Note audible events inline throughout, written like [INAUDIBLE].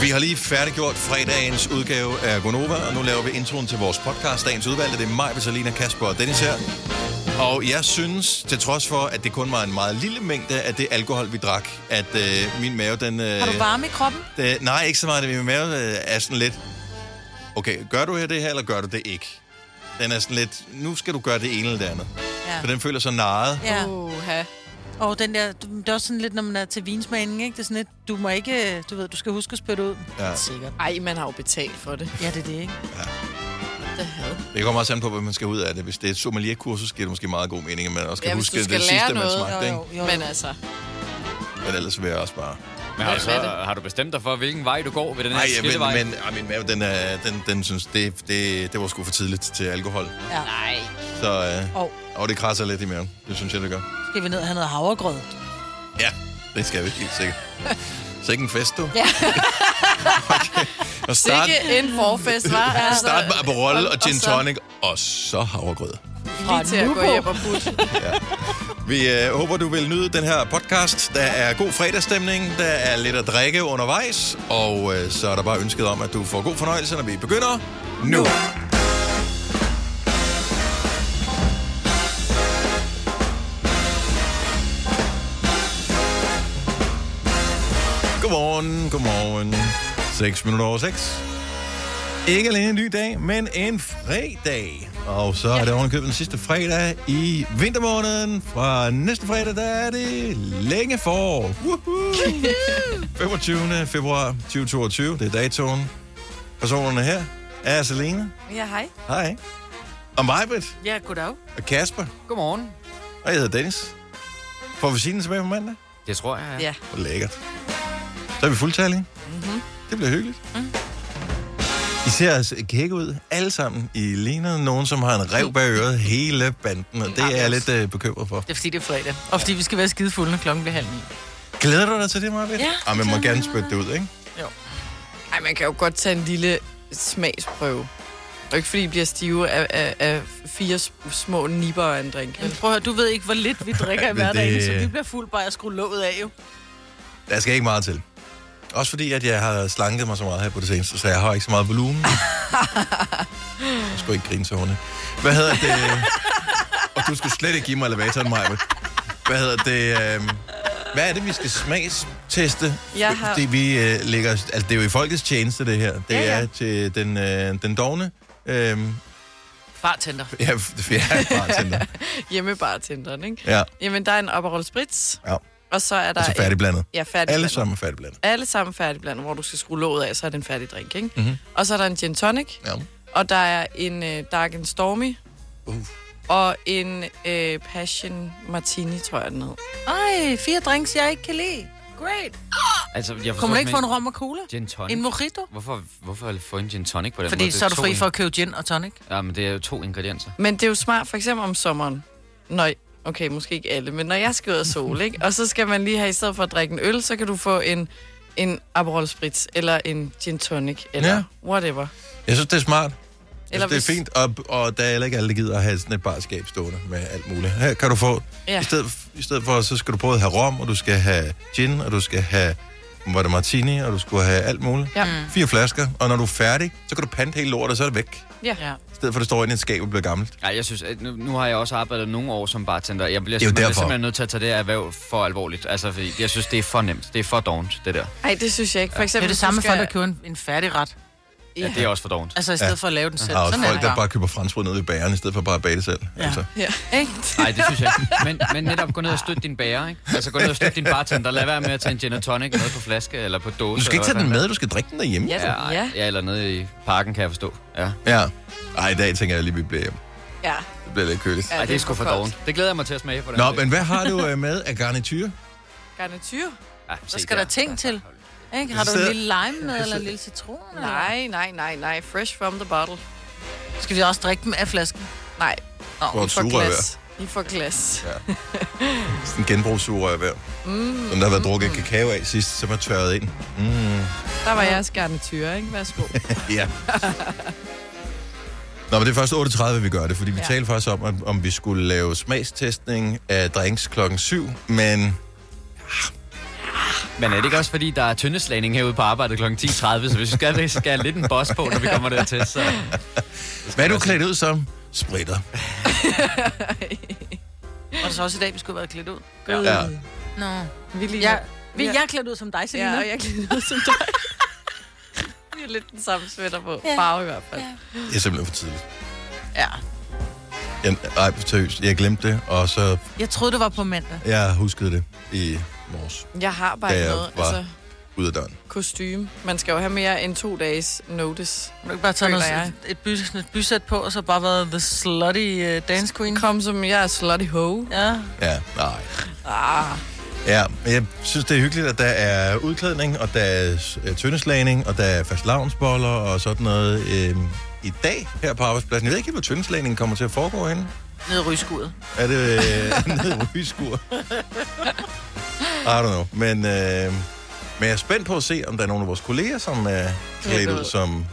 Vi har lige færdiggjort fredagens udgave af Gonova, og nu laver vi introen til vores podcast, dagens udvalgte. Det er mig, Vitalina, Kasper og Dennis her. Og jeg synes, til trods for, at det kun var en meget lille mængde af det alkohol, vi drak, at øh, min mave, den... Øh, Har du varme i kroppen? det, nej, ikke så meget. Min mave øh, er sådan lidt... Okay, gør du her det her, eller gør du det ikke? Den er sådan lidt... Nu skal du gøre det ene eller det andet. Ja. For den føler sig narret. Ja. Uha. Og den der, det er også sådan lidt, når man er til vinsmagning, ikke? Det er sådan lidt, du må ikke, du ved, du skal huske at spytte ud. Ja. Sikkert. Ej, man har jo betalt for det. Ja, det er det, ikke? Det havde. Det kommer også an på, hvad man skal ud af det. Hvis det er et sommelierkursus, giver det måske meget god mening, at man også skal Ja, huske du skal det lære sidste, man noget. smagte. Jo, Ikke? jo, jo. Men altså, Men ellers vil jeg også bare... Men har så, har du bestemt dig for, hvilken vej du går ved den her Nej, ja, men, men ah, min mave, den, er, den, den synes, det, det, det var sgu for tidligt til alkohol. Ja. nej. Så øh, Og og det krasser lidt i maven. Det synes jeg, det gør. skal vi ned og have noget havregrød? Ja, det skal vi helt sikkert. Så ikke en fest, du. Ja. [LAUGHS] okay. Og start, Sikke en forfest, var. Altså, start med Aperol og gin så tonic, og så havregrød. Lige til at nu gå på. hjem og putte. [LAUGHS] Vi øh, håber, du vil nyde den her podcast. Der er god fredagsstemning, der er lidt at drikke undervejs, og øh, så er der bare ønsket om, at du får god fornøjelse, når vi begynder nu. Godmorgen, godmorgen. 6 minutter over 6. Ikke alene en ny dag, men en fredag. Og så er det ovenikøbet den sidste fredag i vintermåneden. Fra næste fredag, der er det længe for. Woohoo! 25. februar 2022, det er datoen. Personerne her er Selena. Ja, hej. Hej. Og Majbet. Ja, goddag. Og Kasper. Godmorgen. Og jeg hedder Dennis. Får vi sige tilbage på mandag? Det tror jeg, ja. Ja. Lækkert. Så er vi fuldtallige. Mm-hmm. Det bliver hyggeligt. Mm. I ser altså kække ud, alle sammen. I ligner nogen, som har en rev bag øret, hele banden, og det er jeg lidt øh, bekymret for. Det er fordi, det er fredag. Og fordi vi skal være skide fulde, når klokken bliver halv ni. Glæder du dig til det, Marvind? Ja, Og man må det gerne spytte det ud, ikke? Ej, man kan jo godt tage en lille smagsprøve. Og ikke fordi I bliver stive af, af, af fire små nipper af en drink. Men prøv at høre, du ved ikke, hvor lidt vi drikker i [LAUGHS] hverdagen, det- så vi bliver fuld bare at skrue låget af, jo. Der skal ikke meget til. Også fordi, at jeg har slanket mig så meget her på det seneste, så jeg har ikke så meget volumen. [LAUGHS] jeg skulle ikke grine så hunde. Hvad hedder det? Og du skulle slet ikke give mig elevatoren, Maja. Hvad hedder det? øhm, Hvad er det, vi skal smagsteste? Jeg har- Fordi vi øh, ligger... Altså, det er jo i folkets tjeneste, det her. Det Ja, ja. er til den, øh, den dogne... Øhm, Bartender. ja, ja, bartender. [LAUGHS] Hjemmebartenderen, ikke? Ja, Jamen, der er en Aperol Spritz. Ja. Og så er der... altså færdigblandet. Ja, færdig Alle sammen færdigblandet. Alle sammen færdigblandet, hvor du skal skrue låget af, så er det en færdig drink, ikke? Mhm. Og så er der en gin tonic, Ja. og der er en uh, Dark and Stormy, Uh. og en uh, Passion Martini, tror jeg, den hed. Ej, fire drinks, jeg ikke kan lide. Great. Altså, jeg Kunne man ikke få en rom og cola? Gin tonic? En mojito? Hvorfor, hvorfor få en gin tonic på den Fordi måde? så er du fri for at købe gin og tonic. Ja, men det er jo to ingredienser. Men det er jo smart, for eksempel om sommeren, når... Okay, måske ikke alle, men når jeg skal ud af sol, ikke? Og så skal man lige have, i stedet for at drikke en øl, så kan du få en, en Aperol Spritz, eller en gin tonic, eller Ja. whatever. Jeg synes, det er smart. Eller Eller det er hvis- fint, og, og der er heller ikke alle, der gider at have sådan et barskab stående med alt muligt. Her kan du få. Ja. i, stedet, i stedet for, så skal du både have rom, og du skal have gin, og du skal have var det martini, og du skulle have alt muligt. Ja. Mm. Fire flasker, og når du er færdig, så kan du pante hele lortet, og så er det væk. Ja. Ja. I stedet for, at det står inde i et skab og bliver gammelt. Ja, jeg synes, at nu, nu har jeg også arbejdet nogle år som bartender. Jeg bliver Det er simpelthen, derfor. simpelthen nødt til at tage det erhverv for alvorligt. Altså, fordi jeg synes, det er for nemt. Det er for dovent, det der. Ej, det synes jeg ikke. For Det eksempel, er det hvis samme du med skal... folk, der køber en, en færdig ret. Ja, det er også for dovent. Altså i stedet Ja. for at lave den selv. Der er også Sådan folk, det der bare. køber franskbrød nede ved bageren, i stedet for bare at bage det selv. Ja. Altså. Ja. Ikke? Nej, det synes jeg ikke. Men, men netop gå ned og støtte din bager, ikke? Altså gå ned og støtte din bartender. Lad være med at tage en gin og tonic noget på flaske eller på dåse. Du skal ikke tage den med, du skal drikke den derhjemme. Ja. Ja, ja. ja, eller nede i parken, kan jeg forstå. Ja. Ja. Ej, i dag tænker jeg lige, vi bliver hjem. ja. Det bliver lidt køligt. Ja, Ej, det er sgu for dovent. Det glæder jeg mig til at smage på den. Nå, men hvad har du øh, med af garnityr? Garnityr? ja, Så skal der ting til. Ikke? Har du en lille lime med, [LAUGHS] eller en lille citron? eller? Nej, nej, nej, nej. Fresh from the bottle. Skal vi også drikke dem af flasken? Nej, Hvor I et får glas. I får glas. Sådan en genbrugssugerør hver. Mm. Som der har været drukket kakao af sidst, som er tørret ind. Mm. Der var jeres garnityr, ikke? Værsgo. [LAUGHS] Ja. Nå, men det er først 8.30, vi gør det, fordi vi ja. Ja. talte faktisk om, at, om vi skulle lave smagstestning af drinks klokken 7, men Men er det ikke også, fordi der er tyndeslagning herude på arbejdet kl. 10.30, så hvis vi skal, vi skal have lidt en boss på, når vi kommer dertil, så... Hvad er du klædt ud som? Spritter. Og så også i dag, vi skulle have været klædt ud. Ja. Nå. Vi lige Ja, vi, jeg er klædt ud som dig, Selina. Ja, og jeg klæder ud som dig. [LAUGHS] Vi har lidt den samme sweater på. Ja. Farve i hvert fald. Det er simpelthen for tidligt. ja. Jeg, ej, seriøst, jeg glemte det, og så Jeg troede, det var på mandag. jeg huskede det i morges Jeg har bare ikke noget var- altså, ud af døren. kostume. Man skal jo have mere end to dages notice. Du kan bare tage noget, jeg. et, et, by, et bysæt på, og så bare været the slutty uh, dance queen. Kom som jeg er slutty hoe. Ja. Ja, nej. Ah, Ja, jeg synes, det er hyggeligt, at der er udklædning, og der er øh, tyndeslagning, og der er fastelavnsboller og sådan noget øhm, i dag her på arbejdspladsen. Jeg ved ikke hvor tyndeslagningen kommer til at foregå henne. Nede i rygskuret. Er det øh, [LAUGHS] nede i rygeskur? [LAUGHS] I don't know. Men, øh, men jeg er spændt på at se, om der er nogle af vores kolleger, som er klædt ud som,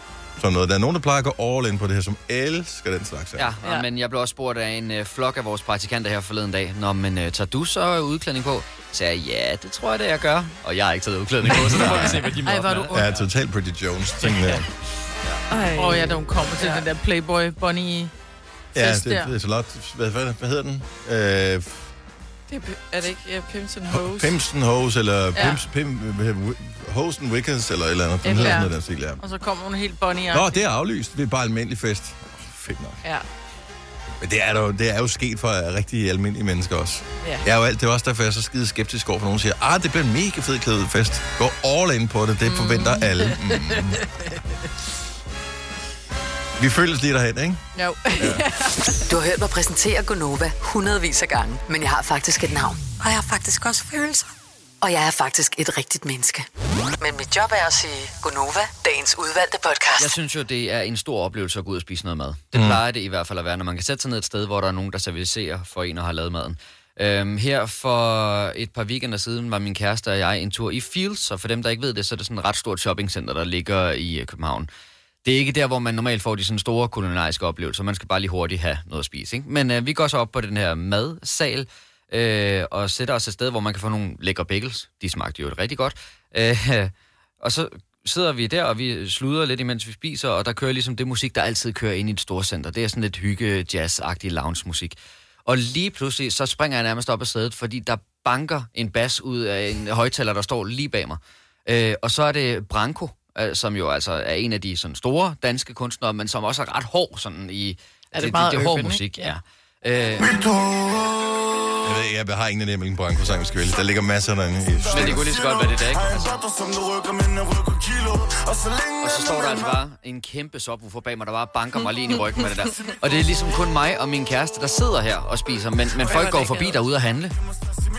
som noget. Der er nogen, der plejer at gå all in på det her, som elsker den slags. Ja, Ja. ja. men jeg blev også spurgt af en øh, flok af vores praktikanter her forleden dag. Nå, men øh, tager du så udklædning på? Så sagde jeg, ja, det tror jeg, det jeg gør. Og jeg har ikke taget udklædning på, så [LAUGHS] der må vi se, hvad de må Ej, er op du. Ja, totalt Bridget Jones. Ting der. Åh oh, ja, da hun kommer til Ja. den der Playboy Bunny Ja, det, der. det er så lot. Hvad, hvad, hvad hedder den? Øh, Det er, er det ikke ja, Pimps and Hose, eller Ja. Pimps, Pim, Hosen Wickers, eller et eller andet. Den hedder sådan noget, den stil, ja. Og så kommer hun helt bunny Nå, det er aflyst. Det er bare almindelig fest. Fedt nok. Ja. Men det er, der, jo- det er jo sket for rigtig almindelige mennesker også. Ja. Jeg er jo alt, det er også derfor, jeg er så skide skeptisk over, for nogen siger, ah, det bliver en mega fed klædet fest. Gå all in på det, det forventer alle. [LAUGHS] Mm. Vi føles lige derhen, ikke? Jo. [LAUGHS] Du har hørt mig præsentere Gonova hundredvis af gange, men jeg har faktisk et navn. Og jeg har faktisk også følelser. Og jeg er faktisk et rigtigt menneske. Men mit job er at sige Gonova, dagens udvalgte podcast. Jeg synes jo, det er en stor oplevelse at gå ud og spise noget mad. Det mm. plejer det i hvert fald at være, når man kan sætte sig ned et sted, hvor der er nogen, der servicerer for en og har lavet maden. Øhm, her for et par weekender siden var min kæreste og jeg en tur i Fields, og for dem, der ikke ved det, så er det sådan et ret stort shoppingcenter, der ligger i øh, København. Det er ikke der, hvor man normalt får de sådan store kulinariske oplevelser. Man skal bare lige hurtigt have noget at spise. Ikke? Men øh, vi går så op på den her madsal øh, og sætter os et sted, hvor man kan få nogle lækre bagels. De smagte jo rigtig godt. Øh, [LAUGHS] og så sidder vi der, og vi sluder lidt, imens vi spiser, og der kører ligesom det musik, der altid kører ind i et storcenter. Det er sådan lidt hygge, jazz-agtig lounge-musik. Og lige pludselig, så springer jeg nærmest op af sædet, fordi der banker en bas ud af en højtaler, der står lige bag mig. Øh, og så er det Branko, øh, som jo altså er en af de sådan store danske kunstnere, men som også er ret hård sådan i... Er det meget det, det er hård musik, ikke? ja. Øh, Jeg, ved, jeg har ingen idé, hvilken Branko-sang vi skal vælge. Der ligger masser derinde men det kunne lige så godt være det der, ikke? Altså, og så står der altså bare en kæmpe subwoofer bag mig, der bare banker mig lige ind i ryggen med det der. Og det er ligesom kun mig og min kæreste, der sidder her og spiser, men, men folk går forbi derude og handle.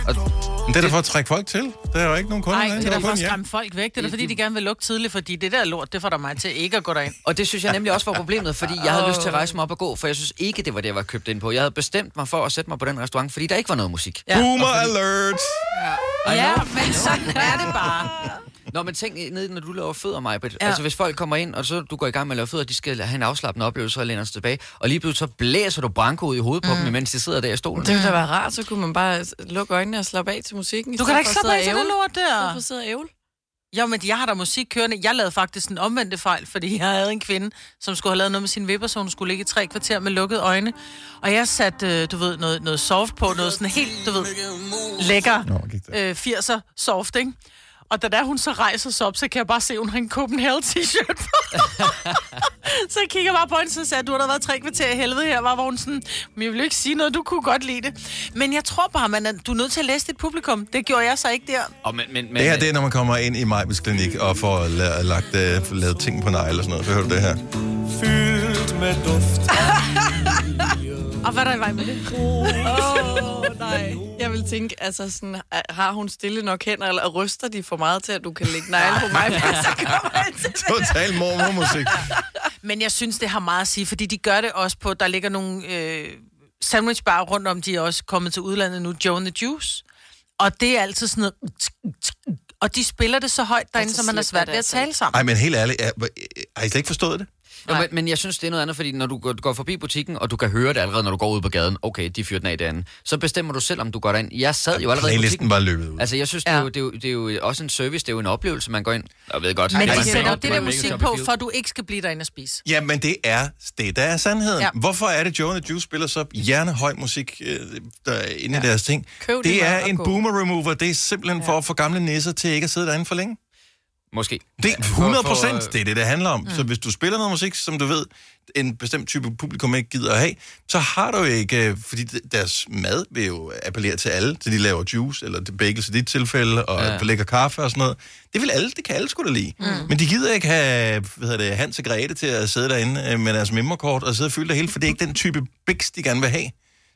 Og Men det er da for at trække folk til. Der er jo ikke nogen kunder Nej, det er da var for at skræmme folk væk. Det er da fordi, de gerne vil lukke tidligt, fordi det der lort, det får der mig til ikke at gå derind. Og det synes jeg nemlig også var problemet, fordi jeg havde lyst til at rejse mig op og gå, for jeg synes ikke, det var det, jeg var købt ind på. Jeg havde bestemt mig for at sætte mig på den restaurant, fordi der ikke var noget musik. Ja. Boomer alert! Ja, men sådan [LAUGHS] er det bare. Nå, men tænk ned, når du laver fødder, mig. Ja. Ja. Altså, hvis folk kommer ind, og så du går i gang med at lave fødder, de skal have en afslappende oplevelse og læner sig tilbage, og lige pludselig så blæser du branko ud i hovedet på Mm. dem, mens de sidder der i stolen. Det ville da være rart, så kunne man bare lukke øjnene og slappe af til musikken. Du kan da ikke slappe af sidde til det lort der. Hvorfor sidde og ævle? Jo, men jeg har der musik kørende. Jeg lavede faktisk en omvendte fejl, fordi jeg havde en kvinde, som skulle have lavet noget med sin vipper, så hun skulle ligge i tre kvarter med lukkede øjne. Og jeg satte, øh, du ved, noget, noget soft på, noget sådan helt, du ved, lækker øh, 80'er soft, ikke? Og da der hun så rejser sig op, så kan jeg bare se, at hun har en Copenhagen t-shirt på. [LAUGHS] så jeg kigger bare på hende, så sagde du har da været tre kvarter i helvede her, var, hvor hun sådan, men jeg vil ikke sige noget, du kunne godt lide det. Men jeg tror bare, man er, du er nødt til at læse dit publikum. Det gjorde jeg så ikke der. Og men, men, men, Det her det er, når man kommer ind i Majbets klinik og får la- lagt, uh, lavet ting på negle og sådan noget. Så hører du det her. Fyldt med duft [LAUGHS] Og hvad er der i vej med det? Åh, oh, nej. Jeg vil tænke, altså sådan, har hun stille nok hænder, eller ryster de for meget til, at du kan lægge negle på mig? [LAUGHS] så kommer jeg til det. Total mormormusik. Men jeg synes, det har meget at sige, fordi de gør det også på, der ligger nogle øh, sandwichbar rundt om, de er også kommet til udlandet nu, Joe and the Juice. Og det er altid sådan noget... Og de spiller det så højt derinde, Altså, så man har svært ved at tale sammen. Ej, men helt ærligt, har I slet ikke forstået det? Jo, men, men jeg synes, det er noget andet, fordi når du går, forbi butikken, og du kan høre det allerede, når du går ud på gaden, okay, de fyrer den af derinde, så bestemmer du selv, om du går derind. Jeg sad jo allerede i butikken. var løbet ud. Altså, jeg synes, det, er jo, det, er jo, det er jo også en service, det er jo en oplevelse, man går ind og ved godt. Men det er de sætter det der musik på, for du ikke skal blive derinde og spise. Ja, men det er det, der er sandheden. Ja. Hvorfor er det, Joe and the Juice spiller så hjernehøj musik øh, der er inde ja. i deres ting? Køb det er en boomer remover. Det er simpelthen ja. for at få gamle nisser til ikke at sidde derinde for længe. Måske. Det er 100 For- procent, det er det, det handler om. Mm. Så hvis du spiller noget musik, som du ved, en bestemt type publikum ikke gider at have, så har du ikke, øh, fordi deres mad vil jo appellere til alle, til de laver juice, eller til bagels i dit tilfælde, og Ja. lækker kaffe og sådan noget. Det vil alle, det kan alle sgu da lide. Mm. Men de gider ikke have, hvad hedder det, Hans og Grete til at sidde derinde øh, med deres memmerkort og sidde og fylde det hele, for det er ikke den type biks, de gerne vil have.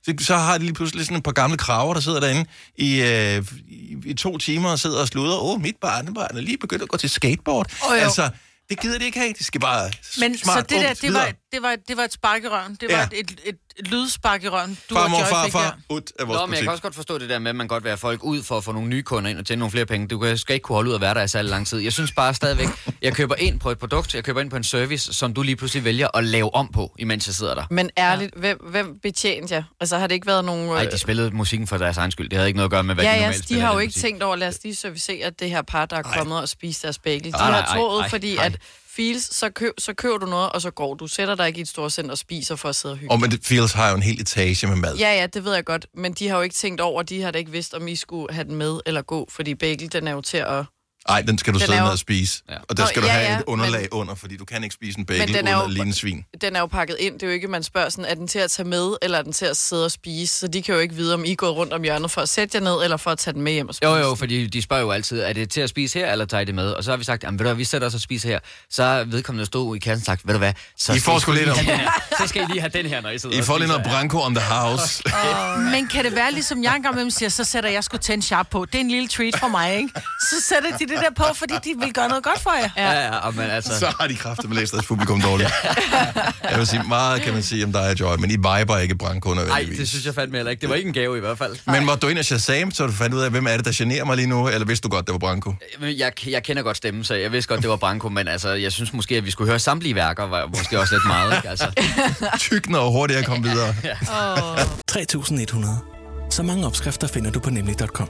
Så, så har de lige pludselig sådan et par gamle kraver, der sidder derinde i, øh, i, i to timer og sidder og sluder. Åh, oh, mit barnebarn er lige begyndt at gå til skateboard. Jo. altså, det gider de ikke have. De skal bare Men smart, så det der, det var, videre. Det var, det var et spark i røven. Det Ja. var et, et, et lydspark i røven. Du Farmor, og Joy far, far, ud af vores Nå, men jeg kan også godt forstå det der med, at man godt vil have folk ud for at få nogle nye kunder ind og tjene nogle flere penge. Du kan- skal ikke kunne holde ud at være der i særlig lang tid. Jeg synes bare stadigvæk, [LAUGHS] jeg køber ind på et produkt, jeg køber ind på en service, som du lige pludselig vælger at lave om på, imens jeg sidder der. Men ærligt, hvem, hvem betjente jer? Altså har det ikke været nogen... Nej, de spillede musikken for deres egen skyld. Det havde ikke noget at gøre med, hvad ja, de ja, normalt de spiller har jo ikke musik. tænkt over, lad os lige servicere det her par, der er kommet og spist deres bagel. De Nej, har ej, troet, ej, fordi ej. at feels, så, køb, så køber du noget, og så går du. Sætter dig ikke i et stort center og spiser for at sidde og hygge. Og men det Feels har jo en hel etage med mad. Ja, ja, det ved jeg godt. Men de har jo ikke tænkt over, de har da ikke vidst, om I skulle have den med eller gå, fordi bagel, den er jo til at... Nej, den skal du Den sidde jo- ned og spise. Ja. Og der Nå, skal du ja, have ja, et underlag men- under, fordi du kan ikke spise en Men bagel den er under jo- lignende svin. Den er jo pakket ind. Det er jo ikke, man spørger sådan, er den til at tage med, eller er den til at sidde og spise? Så de kan jo ikke vide, om I gået rundt om hjørnet for at sætte jer ned, eller for at tage den med hjem og spise. Jo, jo, fordi de spørger jo altid, er det til at spise her, eller tager I det med? Og så har vi sagt, jamen ved du vi sætter os og spiser her. Så er vedkommende stod i kassen og sagt, ved du hvad, så I skal får sgu lige lidt have om- den her. Så skal I lige have den her, når I sidder I får lige spiser noget branko on the house. [LAUGHS] Men kan det være, ligesom jeg engang med dem siger, så sætter jeg sgu 10 sharp på. Det er en lille treat for mig, ikke? Så sætter de det der på, fordi de vil gøre noget godt for jer. Ja, ja, men altså... så har de kræfter med læst deres publikum dårligt. Jeg vil sige, meget kan man sige om dig, Joy, men I viber ikke branko Nej, det synes jeg fandme heller ikke. Det var ikke en gave i hvert fald. Men måtte du ind og Shazam, så du fandt ud af, hvem er det, der generer mig lige nu, eller vidste du godt, det var Branko? Men Jeg, jeg kender godt stemmen, så jeg vidste godt, det var Branko, men altså, jeg synes måske, at vi skulle høre samtlige værker, var måske også lidt meget, ikke? Altså, [LAUGHS] Tykner og hurtigere at komme videre. 3100. Så mange opskrifter finder du på nemlig.com.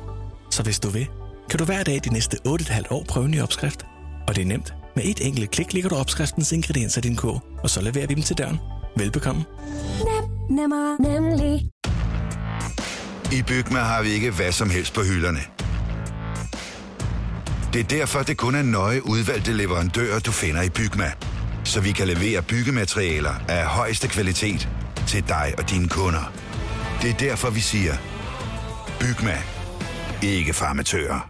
Så hvis du vil, kan du hver dag de næste 8,5 år prøve en ny opskrift. Og det er nemt. Med et enkelt klik ligger du opskriftens ingredienser i din kog, og så leverer vi dem til døren. Velbekomme. Nemmer, nemlig. I Bygma har vi ikke hvad som helst på hylderne. Det er derfor, det kun er nøje udvalgte leverandører, du finder i Bygma. Så vi kan levere byggematerialer af højeste kvalitet til dig og dine kunder. Det er derfor, vi siger, Bygma. Ikke farmatører.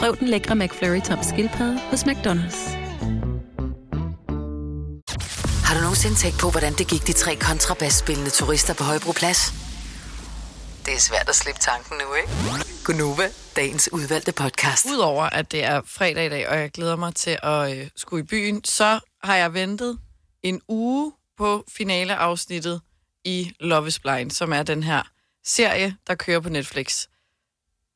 Prøv den lækre McFlurry tom skildpadde hos McDonald's. Har du nogensinde tænkt på, hvordan det gik de tre kontrabasspillende turister på Højbroplads? Det er svært at slippe tanken nu, ikke? Gunova, dagens udvalgte podcast. Udover at det er fredag i dag, og jeg glæder mig til at øh, skulle i byen, så har jeg ventet en uge på finaleafsnittet i Love is Blind, som er den her serie, der kører på Netflix.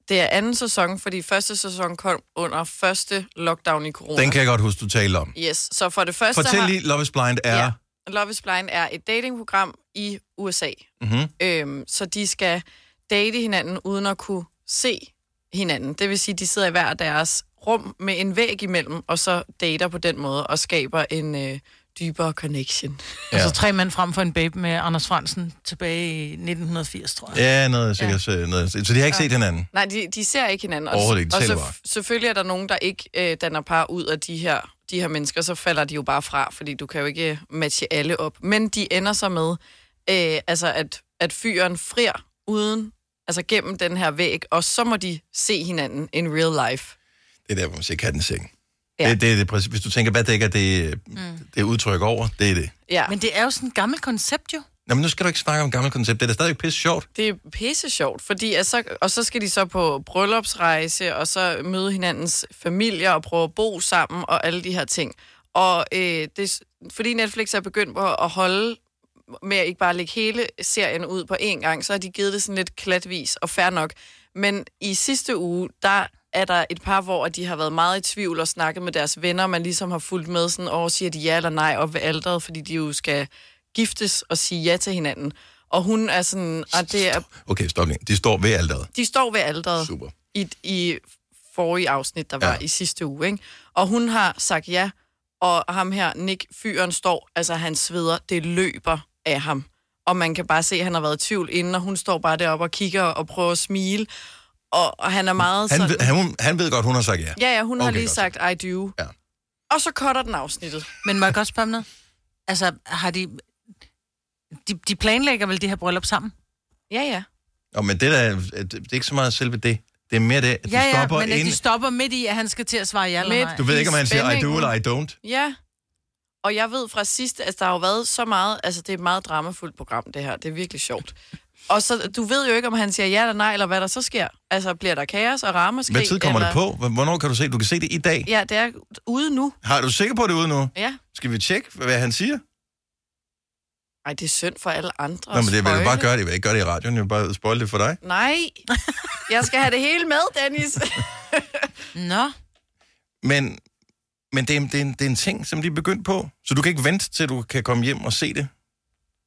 Det er anden sæson, fordi første sæson kom under første lockdown i corona. Den kan jeg godt huske, du talte om. Yes, så for det første Fortæl har... lige, Love is Blind er... Ja. Love is Blind er et datingprogram i USA. Mm-hmm. Øhm, så de skal date hinanden uden at kunne se hinanden. Det vil sige, de sidder i hver deres rum med en væg imellem, og så dater på den måde og skaber en øh, dybere connection. Ja. Altså tre mænd frem for en babe med Anders Fransen tilbage i 1980, tror jeg. Ja, noget sikkert. Ja. Noget. Så de har ikke set hinanden. Nej, de, de ser ikke hinanden. Og, Overhovedet ikke, de og taler bare. selvfølgelig er der nogen, der ikke øh, danner par ud af de her, de her mennesker, så falder de jo bare fra, fordi du kan jo ikke matche alle op. Men de ender så med, øh, altså at, at fyren frier uden, altså gennem den her væg, og så må de se hinanden in real life. Det er der, hvor man siger katten seng. Ja. Det, det, det, præcis- hvis du tænker, hvad dækker det, mm. det udtryk over, det er det. Ja. Men det er jo sådan et gammelt koncept, jo. Nå, men nu skal du ikke snakke om gammelt koncept. Det er da stadig pisse sjovt. Det er pisse sjovt, fordi at så, og så skal de så på bryllupsrejse, og så møde hinandens familier og prøve at bo sammen og alle de her ting. Og øh, det, fordi Netflix er begyndt på at holde med at ikke bare lægge hele serien ud på én gang, så har de givet det sådan lidt klatvis og fair nok. Men i sidste uge, der er der et par, hvor de har været meget i tvivl og snakket med deres venner, man ligesom har fulgt med sådan, og siger de ja eller nej op ved alderet, fordi de jo skal giftes og sige ja til hinanden. Og hun er sådan, at det er, Okay, stop lige. De står ved alderet. de står ved alderet Super. i, i forrige afsnit, der var ja. i sidste uge, ikke? Og hun har sagt ja, og ham her, Nick, fyren, står, altså han sveder, det løber af ham. Og man kan bare se, at han har været i tvivl inden, og hun står bare deroppe og kigger og prøver at smile. Og, og han er meget Han, sådan... ved, han, han ved godt, hun har sagt ja. Ja, ja, hun har Okay, lige godt. sagt, I do. Ja. Og så cutter den afsnittet. Men må jeg godt spørge noget? Altså, har de... De, de planlægger vel det her bryllup sammen? Ja, ja. Nå, men det, der, er- det, det er ikke så meget selve det. Det er mere det, at de ja, ja, stopper men at ind. de stopper midt i, at han skal til at svare ja eller nej. Du ved ikke, om han siger, I do eller I don't. Ja. Og jeg ved fra sidste, altså der har jo været så meget, altså det er et meget dramafuldt program, det her. Det er virkelig sjovt. Og så, du ved jo ikke, om han siger ja eller nej, eller hvad der så sker. Altså, bliver der kaos og ramaskrig? Hvad tid kommer eller... det på? Hvornår kan du se? Du kan se det i dag. Ja, det er ude nu. Har du sikker på, at det er ude nu? Ja. Skal vi tjekke, hvad han siger? Ej, det er synd for alle andre. Nå, men det vil bare gøre det. Jeg vil ikke gøre det i radioen. Jeg vil bare spoil det for dig. Nej, jeg skal have det hele med, Dennis. [LAUGHS] Nå. Men, men det, er, det, er en, det er en ting, som de er begyndt på. Så du kan ikke vente, til du kan komme hjem og se det.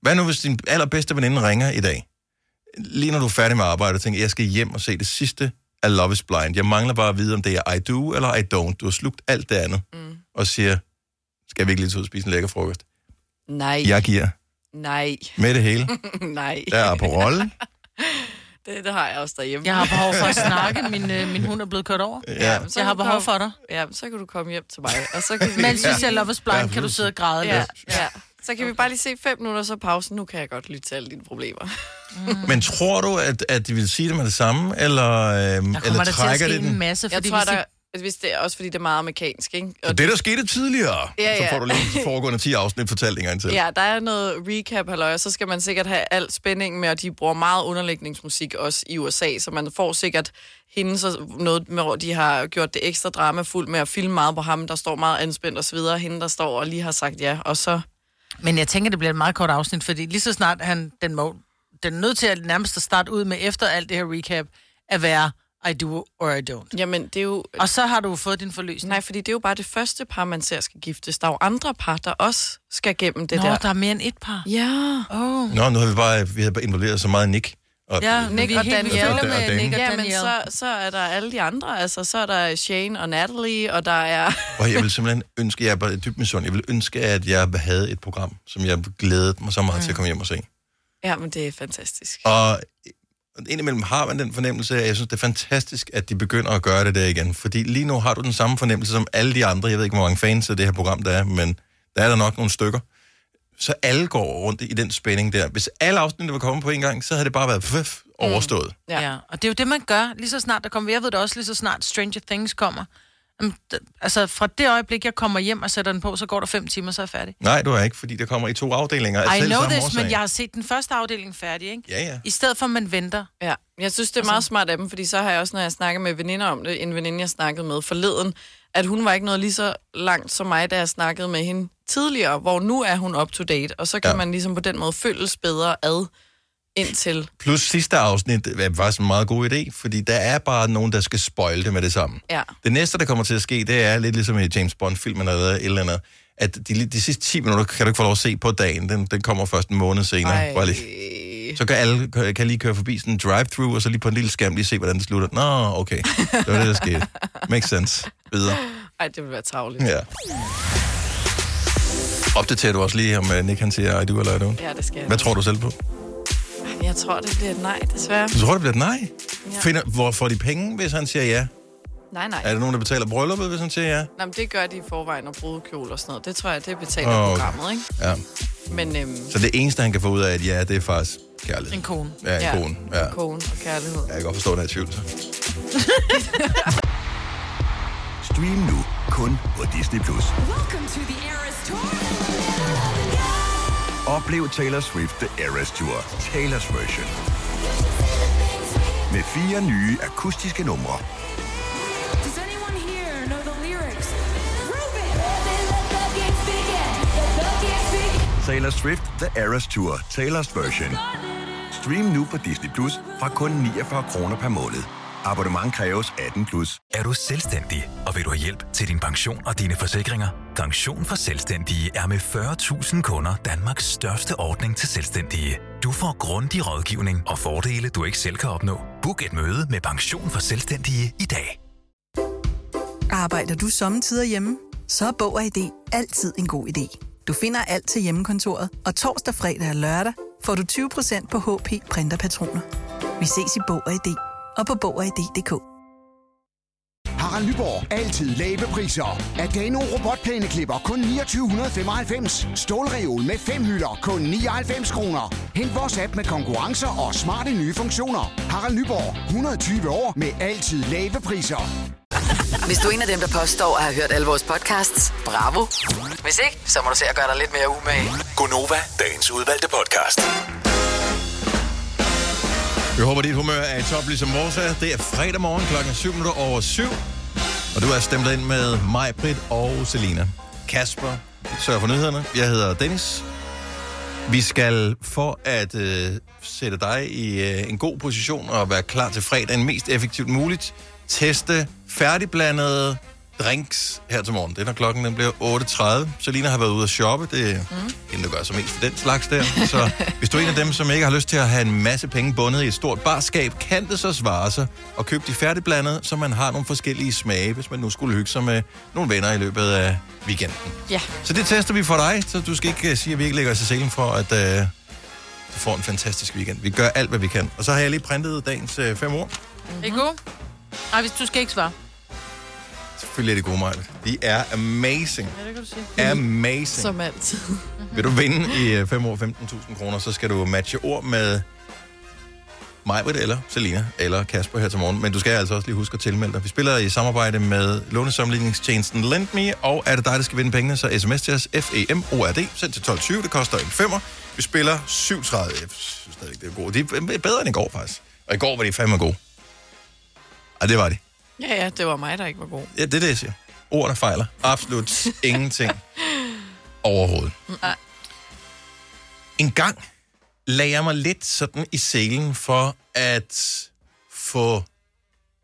Hvad nu, hvis din allerbedste veninde ringer i dag? Lige når du er færdig med arbejde, og tænker, jeg skal hjem og se det sidste af Love is Blind. Jeg mangler bare at vide, om det er I do eller I don't. Du har slugt alt det andet. Mm. Og siger, skal vi ikke lige tage ud og spise en lækker frokost? Nej, Jeg giver nej, med det hele. [LAUGHS] nej. Der er på rolle. [LAUGHS] Det, det har jeg også derhjemme. Jeg har behov for at [LAUGHS] snakke. Min, øh, min hund er blevet kørt over. Ja. så Jeg har behov komme- for dig. Ja, så kan du komme hjem til mig, og så kan vi... Mens vi ser Love is Blind, Ja, kan du sidde og græde Ja, lidt. ja. Så kan vi bare lige se fem minutter, så pausen. Nu kan jeg godt lytte til alle dine problemer. Men tror du, at, at de vil sige det med det samme, eller, øhm, Der eller trækker det den? en masse, Jeg fordi tror, hvis de- der, at hvis det er også fordi, det er meget amerikansk, ikke? Så det, der skete tidligere, Ja, så ja. får du lige de foregående 10 afsnit fortalt en gang til. Ja, der er noget recap, halløj, og så skal man sikkert have al spænding med, og de bruger meget underlægningsmusik også i USA, så man får sikkert hende så noget med, hvor de har gjort det ekstra dramafuldt med at filme meget på ham, der står meget anspændt og så videre, hende der står og lige har sagt ja, og så... Men jeg tænker, det bliver et meget kort afsnit, fordi lige så snart han, den, må, den er nødt til at nærmest at starte ud med, efter alt det her recap, at være I do or I don't. Jamen, det er jo... Og så har du fået din forløsning. Nej, fordi det er jo bare det første par, man ser skal giftes. Der er jo andre par, der også skal gennem det Nå, der. der er mere end et par. Ja. Oh. Nå, nu har vi bare vi har bare involveret så meget Nick. Og, Ja, Nick og vi Danielle. følger med Og Nick og Ja, men Danielle. så, så er der alle de andre. Altså, så er der Shane og Natalie, og der er... og jeg vil simpelthen ønske, jeg er bare dybt misund, jeg vil ønske, at jeg havde et program, som jeg glædede mig så meget mm. til at komme hjem og se. Ja, men det er fantastisk. Og indimellem har man den fornemmelse, at jeg synes, det er fantastisk, at de begynder at gøre det der igen. Fordi lige nu har du den samme fornemmelse som alle de andre. Jeg ved ikke, hvor mange fans af det her program der er, men der er der nok nogle stykker. Så alle går rundt i den spænding der. Hvis alle afsnit var kommet på en gang, så havde det bare været føf, overstået. Ja. ja. Og det er jo det, man gør, lige så snart der kommer, jeg ved det også, lige så snart Stranger Things kommer. Jamen, Altså, fra det øjeblik, jeg kommer hjem og sætter den på, så går der fem timer, så er jeg færdig. Nej, du er ikke, fordi der kommer i to afdelinger af I know this, årsag. men jeg har set den første afdeling færdig, ikke? Ja, ja. I stedet for, at man venter. Ja, jeg synes, det er meget smart af dem, fordi så har jeg også, når jeg snakker med veninder om det, en veninde, jeg snakkede med forleden, at hun var ikke noget lige så langt som mig, da jeg snakkede med hende tidligere, hvor nu er hun up to date, og så kan Ja. man ligesom på den måde følges bedre ad indtil. Plus sidste afsnit er faktisk en meget god idé, fordi der er bare nogen, der skal spoil det med det samme. Ja. Det næste, der kommer til at ske, det er lidt ligesom i James Bond-filmen eller et eller andet, at de, de sidste 10 minutter kan du ikke få lov at se på dagen. Den, den kommer først en måned senere. Ej. Bare lige. Så kan alle kan, lige køre forbi sådan en drive-thru, og så lige på en lille skærm lige se, hvordan det slutter. Nå, okay. Det var det, der skete. Makes sense. Videre. Ej, det vil være tavligt. Ja. Opdaterer du også lige, om uh, Nick han siger, I do eller I don't? Ja, det skal jeg. Hvad tror du selv på? Jeg tror, det bliver et nej, desværre. Du tror, det bliver et nej? Ja. Finder, hvor får de penge, hvis han siger ja? Nej, nej. Er der nogen, der betaler brylluppet, hvis han siger ja? Nå, men det gør de i forvejen, og brudekjole og sådan noget. Det tror jeg, det betaler oh, okay. programmet, ikke? Ja. Men øhm, Så det eneste, han kan få ud af et ja, det er faktisk kærlighed. En kone. Ja, en Ja. kone. Ja. kone og kærlighed. Jeg kan godt forstå, at der er tvivl. Så. [LAUGHS] Stream nu kun kun på Disney+. Plus. Oplev Taylor Swift The Eras Tour, Taylor's version. Med fire nye akustiske numre. Taylor Swift The Eras Tour, Taylor's version. Stream nu på Disney Plus fra kun 49 kroner per måned. Abonnement kræves 18 plus. Er du selvstændig, og vil du have hjælp til din pension og dine forsikringer? Pension for Selvstændige er med 40.000 kunder Danmarks største ordning til selvstændige. Du får grundig rådgivning og fordele, du ikke selv kan opnå. Book et møde med Pension for Selvstændige i dag. Arbejder du sommetider hjemme? Så er Bog og ID altid en god idé. Du finder alt til hjemmekontoret, og torsdag, fredag og lørdag får du 20% på HP printerpatroner. Vi ses i Bog og ID og på Bog og Harald Nyborg. Altid lave priser. Adano robotplæneklipper kun 2995. Stålreol med fem hylder kun 99 kroner. Hent vores app med konkurrencer og smarte nye funktioner. Harald Nyborg. 120 år med altid lave priser. Hvis du er en af dem, der påstår at have hørt alle vores podcasts, bravo. Hvis ikke, så må du se at gøre dig lidt mere umage. Gonova, dagens udvalgte podcast. Vi håber, dit humør er i top, ligesom vores er. Det er fredag morgen klokken 7 minutter over 7. Og du er stemt ind med mig, Britt og Selina. Kasper sørger for nyhederne. Jeg hedder Dennis. Vi skal for at øh, sætte dig i øh, en god position og være klar til fredagen mest effektivt muligt, teste færdigblandede drinks her til morgen. Det er, når klokken den bliver 8.30. Selina har været ude at shoppe. Det er mm. hende, der gør sig mest for den slags der. Så [LAUGHS] hvis du er en af dem, som ikke har lyst til at have en masse penge bundet i et stort barskab, kan det så svare sig at købe de færdigblandede, så man har nogle forskellige smage, hvis man nu skulle hygge sig med nogle venner i løbet af weekenden. Ja. Så det tester vi for dig, så du skal ikke uh, sige, at vi ikke lægger os i selen for, at uh, du får en fantastisk weekend. Vi gør alt, hvad vi kan. Og så har jeg lige printet dagens uh, fem ord. Mm-hmm. Er I gode? Nej, hvis du skal ikke svare. Selvfølgelig er det gode, Maja. De er amazing. Ja, det kan du sige. Amazing. Som altid. [LAUGHS] Vil du vinde i 5 år 15.000 kroner, så skal du matche ord med Majbrit eller Selina eller Kasper her til morgen. Men du skal altså også lige huske at tilmelde dig. Vi spiller i samarbejde med lånesamligningstjenesten LendMe, og er det dig, der skal vinde pengene, så sms til os F-E-M-O-R-D, sendt til 12.20. Det koster en femmer. Vi spiller 7.30. Jeg synes stadig, det er gode. De er bedre end i går, faktisk. Og i går var de fandme gode. Ej, det var de. Ja, ja, det var mig, der ikke var god. Ja, det er det, jeg siger. Ord, der fejler. Absolut ingenting [LAUGHS] overhovedet. Nej. En gang lagde jeg mig lidt sådan i selen for at få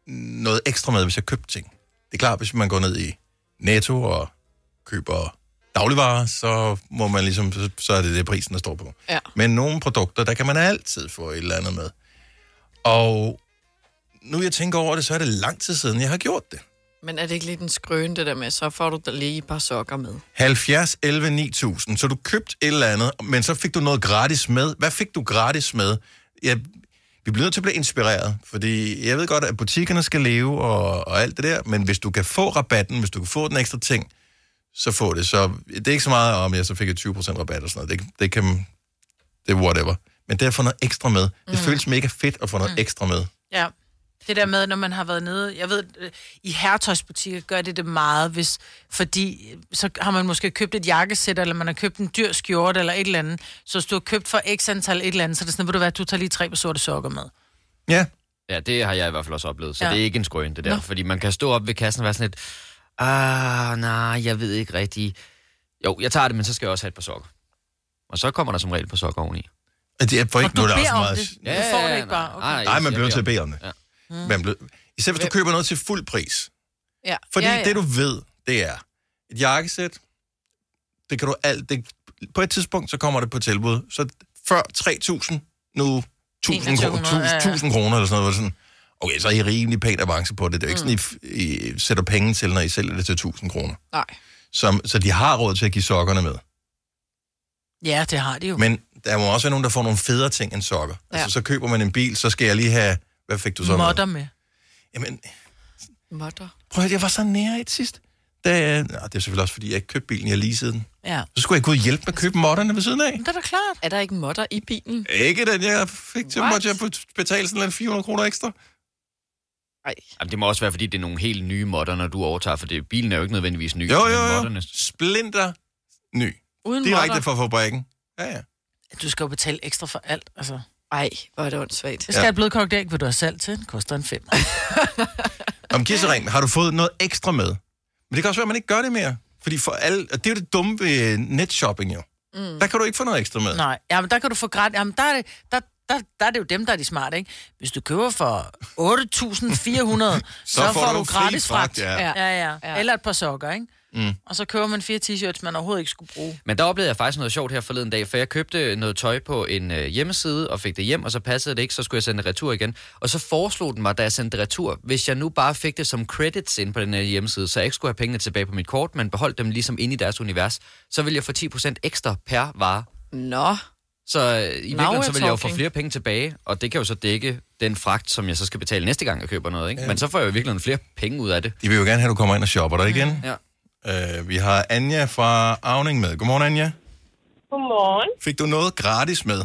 noget ekstra med, hvis jeg købte ting. Det er klart, hvis man går ned i Netto og køber dagligvarer, så må man ligesom, så, så er det det prisen, der står på. Ja. Men nogle produkter, der kan man altid få et eller andet med. Og nu jeg tænker over det, så er det lang tid siden, jeg har gjort det. Men er det ikke lidt en skrøn, det der med, så får du da lige et par sokker med? 70, 11, 9000. Så du købte et eller andet, men så fik du noget gratis med. Hvad fik du gratis med? Jeg, vi bliver nødt til at blive inspireret, fordi jeg ved godt, at butikkerne skal leve og, og alt det der, men hvis du kan få rabatten, hvis du kan få den ekstra ting, så få det. Så det er ikke så meget om, jeg så fik et 20% rabat og sådan noget. Det, det kan, det er whatever. Men det at få noget ekstra med, det Mm. føles mega fedt at få noget ekstra med. Ja. Det der med, når man har været nede, jeg ved, øh, i herretøjsbutikker gør det det meget, hvis, fordi øh, så har man måske købt et jakkesæt, eller man har købt en dyr skjorte, eller et eller andet. Så hvis du har købt for x antal et eller andet, så er det sådan, ved du hvad, du tager lige tre par sorte sokker med. Ja. Ja, det har jeg i hvert fald også oplevet, så Ja. ja. det er ikke en skrøn, det der. Nå. Fordi man kan stå op ved kassen og være sådan lidt, ah, nej, jeg ved ikke rigtigt. Jo, jeg tager det, men så skal jeg også have et par sokker. Og så kommer der som regel et par sokker oveni. Det er for ikke du nu er der beder også om meget... det. Du får det ikke bare. Okay. Nej, Nej, man bliver nødt til at bede om det. Ja. Mm. Man bliver... Især hvis du køber noget til fuld pris. Ja. Fordi ja, ja. det, du ved, det er et jakkesæt, det kan du alt... Det, på et tidspunkt, så kommer det på tilbud. Så før 3.000, nu 1.000 kroner, 2100, ja, ja. 1000 kroner eller sådan noget. Sådan, okay, så er I rimelig pænt avance på det. Det er jo ikke sådan, I, I sætter penge til, når I sælger det til 1.000 kroner. Nej. Så, så de har råd til at give sokkerne med. Ja, det har de jo. Men der må også være nogen, der får nogle federe ting end sokker. Ja. Altså, så køber man en bil, så skal jeg lige have... Hvad fik du så med? Modder med. Jamen, Modder. prøv at jeg var så nære et sidst. Da, nå, det er selvfølgelig også, fordi jeg ikke købte bilen, jeg leasede den. Ja. Så skulle jeg gå og hjælpe med at købe modderne ved siden af. Det er da klart. Er der ikke modder i bilen? Ikke den, jeg fik til, What? måtte jeg betale sådan en 400 kroner ekstra. Ej. Jamen, det må også være, fordi det er nogle helt nye modder, når du overtager, for det, bilen er jo ikke nødvendigvis ny. Jo, jo, men jo. modderne- Splinter ny. Uden Direkte modder. fra fabrikken. Ja, ja. Du skal jo betale ekstra for alt, altså. Ej, hvor er det åndssvagt. Det skal Ja. et blødkogt æg, vil du have salt til. Den koster en fem. [LAUGHS] Om Kissering, har du fået noget ekstra med? Men det kan også være, at man ikke gør det mere. Fordi for alle, og det er jo det dumme ved netshopping jo. Mm. Der kan du ikke få noget ekstra med. Nej, jamen der kan du få gratis. Jamen der er, det, der, der, der er det jo dem, der er de smarte, ikke? Hvis du køber for 8.400, [LAUGHS] så, så får du, fri gratis fragt. ja. Ja. Ja, ja. Eller et par sokker, ikke? Mm. Og så køber man fire t-shirts, man overhovedet ikke skulle bruge. Men der oplevede jeg faktisk noget sjovt her forleden dag, for jeg købte noget tøj på en øh, hjemmeside og fik det hjem, og så passede det ikke, så skulle jeg sende det retur igen. Og så foreslog den mig, da jeg sendte det retur, hvis jeg nu bare fik det som credits ind på den her hjemmeside, så jeg ikke skulle have pengene tilbage på mit kort, men beholdt dem ligesom inde i deres univers, så ville jeg få 10% ekstra per vare. Nå. Så øh, i virkeligheden, så vil jeg jo få flere penge tilbage, og det kan jo så dække den fragt, som jeg så skal betale næste gang, jeg køber noget. Ikke? Men så får jeg jo i virkeligheden flere penge ud af det. De vil jo gerne have, at du kommer ind og shopper der igen. Ja. Uh, vi har Anja fra Avning med. Godmorgen, Anja. Godmorgen. Fik du noget gratis med?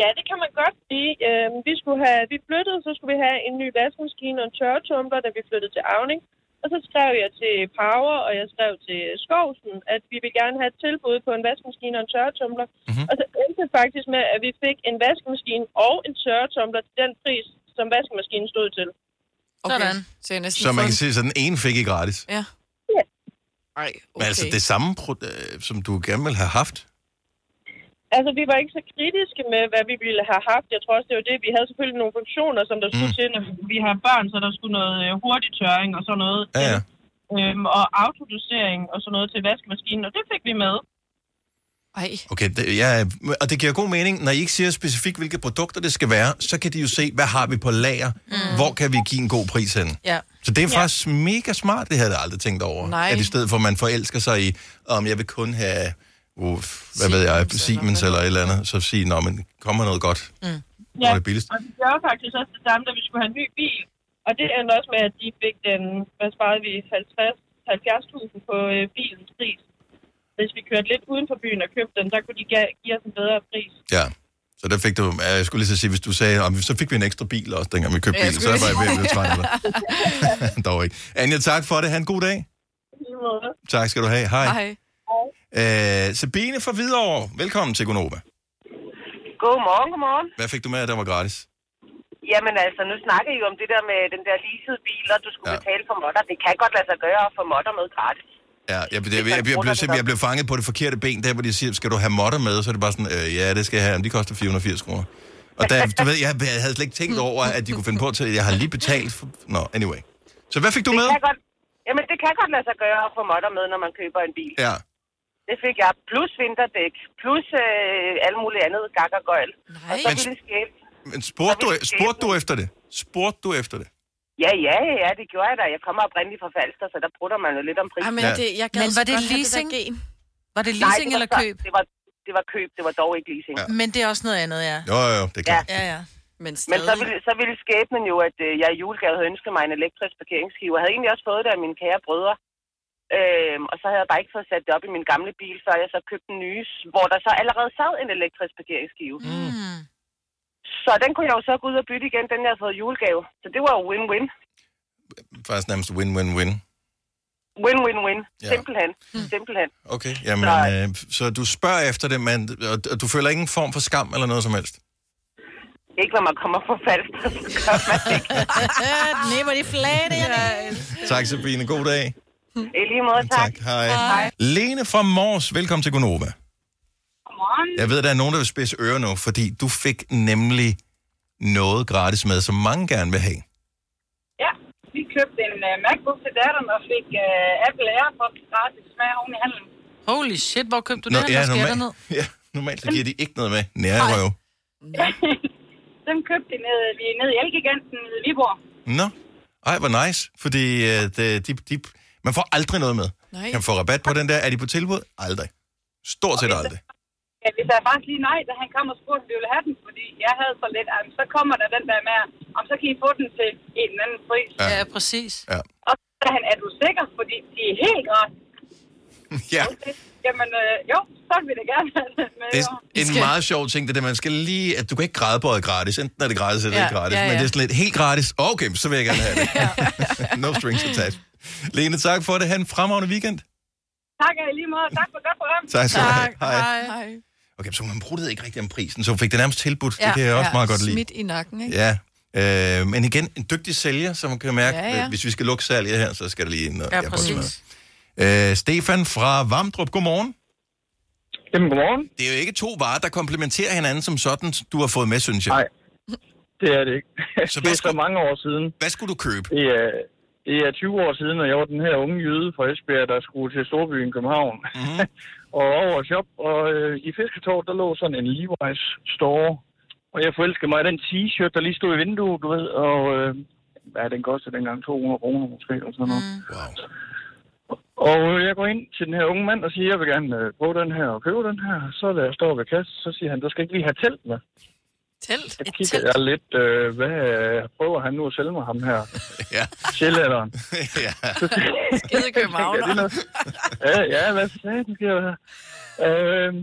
Ja, det kan man godt sige. Øhm, vi, skulle have, vi flyttede, så skulle vi have en ny vaskemaskine og en tørretumbler, da vi flyttede til Avning. Og så skrev jeg til Power, og jeg skrev til Skovsen, at vi vil gerne have et tilbud på en vaskemaskine og en tørretumbler. Mm-hmm. Og så endte det faktisk med, at vi fik en vaskemaskine og en tørretumbler til den pris, som vaskemaskinen stod til. Okay. Sådan. Så jeg næsten Så man kan sige, så den ene fik I gratis. Ja. Ej, Men altså det samme, øh, som du gerne ville have haft. Altså, vi var ikke så kritiske med, hvad vi ville have haft. Jeg tror også, det var det. Vi havde selvfølgelig nogle funktioner, som der skulle Mm. til, når vi har børn, så der skulle noget øh, hurtig tørring og sådan noget. Ja, ja. Øhm, og autodosering og sådan noget til vaskemaskinen, og det fik vi med. Ej. Okay, det, ja, og det giver god mening. Når I ikke siger specifikt, hvilke produkter det skal være, så kan de jo se, hvad har vi på lager? Mm. Hvor kan vi give en god pris hen? Ja. Så det er faktisk mega smart, det havde jeg aldrig tænkt over. Nej. At i stedet for, at man forelsker sig i, om jeg vil kun have, uh, hvad ved jeg, Siemens eller et eller andet, så sige, nå, men kommer noget godt. Mm. Er det billigst? og det var faktisk også det samme, da vi skulle have en ny bil. Og det endte også med, at de fik den, hvad sparede vi, 50 70.000 på øh, bilens pris. Hvis vi kørte lidt uden for byen og købte den, så kunne de give os en bedre pris. Ja. Så der fik du, jeg skulle lige så sige, hvis du sagde, om så fik vi en ekstra bil også, dengang vi købte bil, så var jeg ved at blive træt af dig. [LAUGHS] Dog ikke. Anja, tak for det. Ha' en god dag. Tak skal du have. Hej. Hej. Øh, Sabine fra Hvidovre, velkommen til Gonova. Godmorgen, godmorgen. Hvad fik du med, at der var gratis? Jamen altså, nu snakker I jo om det der med den der leasede bil, og du skulle ja. betale for modder. Det kan godt lade sig gøre at få modder med gratis. Ja, jeg, jeg, jeg, jeg, jeg, blev, jeg blev fanget på det forkerte ben, der hvor de siger, skal du have modder med? Så er det bare sådan, øh, ja, det skal jeg have, men de koster 480 kroner. Og der, du ved, jeg, jeg havde slet ikke tænkt over, at de kunne finde på til, at jeg har lige betalt for... Nå, anyway. Så hvad fik du det med? Kan godt, jamen, det kan godt lade sig gøre at få modder med, når man køber en bil. Ja. Det fik jeg. Plus vinterdæk. Plus øh, alt muligt andet gak og gøjl. Og så Men- ville det ske. Men spurgte du, spurgte du efter det? Spurgte du efter det? Ja, ja, ja, ja, det gjorde jeg da. Jeg kommer oprindeligt fra Falster, så der bruger man jo lidt om prisen. Ej, men Ja. det, jeg Men var det leasing? gen. Var det Nej, leasing det var eller så- køb? Det var, det var køb, det var dog ikke leasing. Ja. Men det er også noget andet, ja. Jo, jo, jo, det er klart. Ja, ja. Men, Men så ville, så ville skæbnen jo, at øh, jeg i julegave havde ønsket mig en elektrisk parkeringsskive. Jeg havde egentlig også fået det af mine kære brødre. Øhm, og så havde jeg bare ikke fået sat det op i min gamle bil, før jeg så købte en ny, hvor der så allerede sad en elektrisk parkeringsskive. Mm. Så den kunne jeg jo så gå ud og bytte igen, den jeg havde fået julegave. Så det var jo win-win. Faktisk nærmest win-win-win. Win-win-win. Ja. Simpelthen. Simpelthen. Okay, jamen, øh, så du spørger efter det, men og, og du føler ingen form for skam eller noget som helst? Ikke når man kommer fra Falster, så gør man ikke. Nipper de flade, Tak, Sabine. God dag. I lige måde, tak. Hej. Hej. Lene fra Mors, velkommen til Gonova. Jeg ved, der er nogen, der vil spidse ører nu, fordi du fik nemlig noget gratis med, som mange gerne vil have. Ja, vi købte en uh, MacBook til datteren og fik uh, Apple AirPods gratis med oven i handlen. Holy shit, hvor købte du Nå, den? ja, normalt, ned? [LAUGHS] ja, normalt så giver de ikke noget med. Nærrøv. [LAUGHS] Den købte vi ned, vi ned i Elgiganten i Viborg. Nå, ej, hvor nice. Fordi øh, de, de, de, man får aldrig noget med. Nej. Kan få rabat på den der. Er de på tilbud? Aldrig. Stort set aldrig. Ja, vi sagde faktisk lige nej, da han kom og spurgte, om vi ville have den, fordi jeg havde så lidt, at så kommer der den der med, om så kan I få den til en anden pris. Ja. Ja, præcis. Ja. Og så sagde han, er du sikker? Fordi de er helt gratis. [LAUGHS] Ja. Okay. Jamen, øh, jo, så vil vi da gerne have det med. Det er en meget sjov ting, det der, man skal lige, at du kan ikke grædebøje gratis. Enten er det gratis, eller Ja, ikke gratis. ja, Men ja. det er sådan lidt helt gratis. Okay, så vil jeg gerne have det. [LAUGHS] [LAUGHS] no strings attached. Lene, tak for det. Ha' en fremragende weekend. Tak og i lige måde. Tak for godt program. Tak skal du have. Hej. Hej. Hej. Okay, så hun pruttede ikke rigtig om prisen, så hun fik det nærmest tilbudt. det kan jeg også meget godt lide. Smidt i nakken, ikke? Ja, øh, men igen, en dygtig sælger, som kan mærke, Ja, ja, ja. ja. hvis vi skal lukke salget her, så skal der lige noget. Ja, jeg præcis. Øh, Stefan fra Vamdrup, godmorgen. Jamen, godmorgen. Det er jo ikke to varer, der komplementerer hinanden som sådan, du har fået med, synes jeg. Nej, det er det ikke. Så det er så mange år siden. Hvad skulle du købe? Det er, det er 20 år siden, og jeg var den her unge jøde fra Esbjerg, der skulle til Storbyen København. Mm-hmm. [LAUGHS] og over og shop, og øh, i Fisketår, der lå sådan en Levi's store. Og jeg forelskede mig i den t-shirt, der lige stod i vinduet, du ved, og øh, hvad den kostede dengang? 200 kroner måske, eller sådan noget. Mm. Wow. Og øh, jeg går ind til den her unge mand og siger, jeg vil gerne øh, prøve den her og købe den her. Så da jeg står ved kassen, så siger han, du skal ikke lige have telt med. Telt? Så kigger jeg lidt, øh, hvad øh, prøver han nu at sælge mig ham her? [LAUGHS] ja. Sjællænderen. [LAUGHS] ja. Skide København. [LAUGHS] Ja, ja, ja, hvad sagde sker der her? Øh,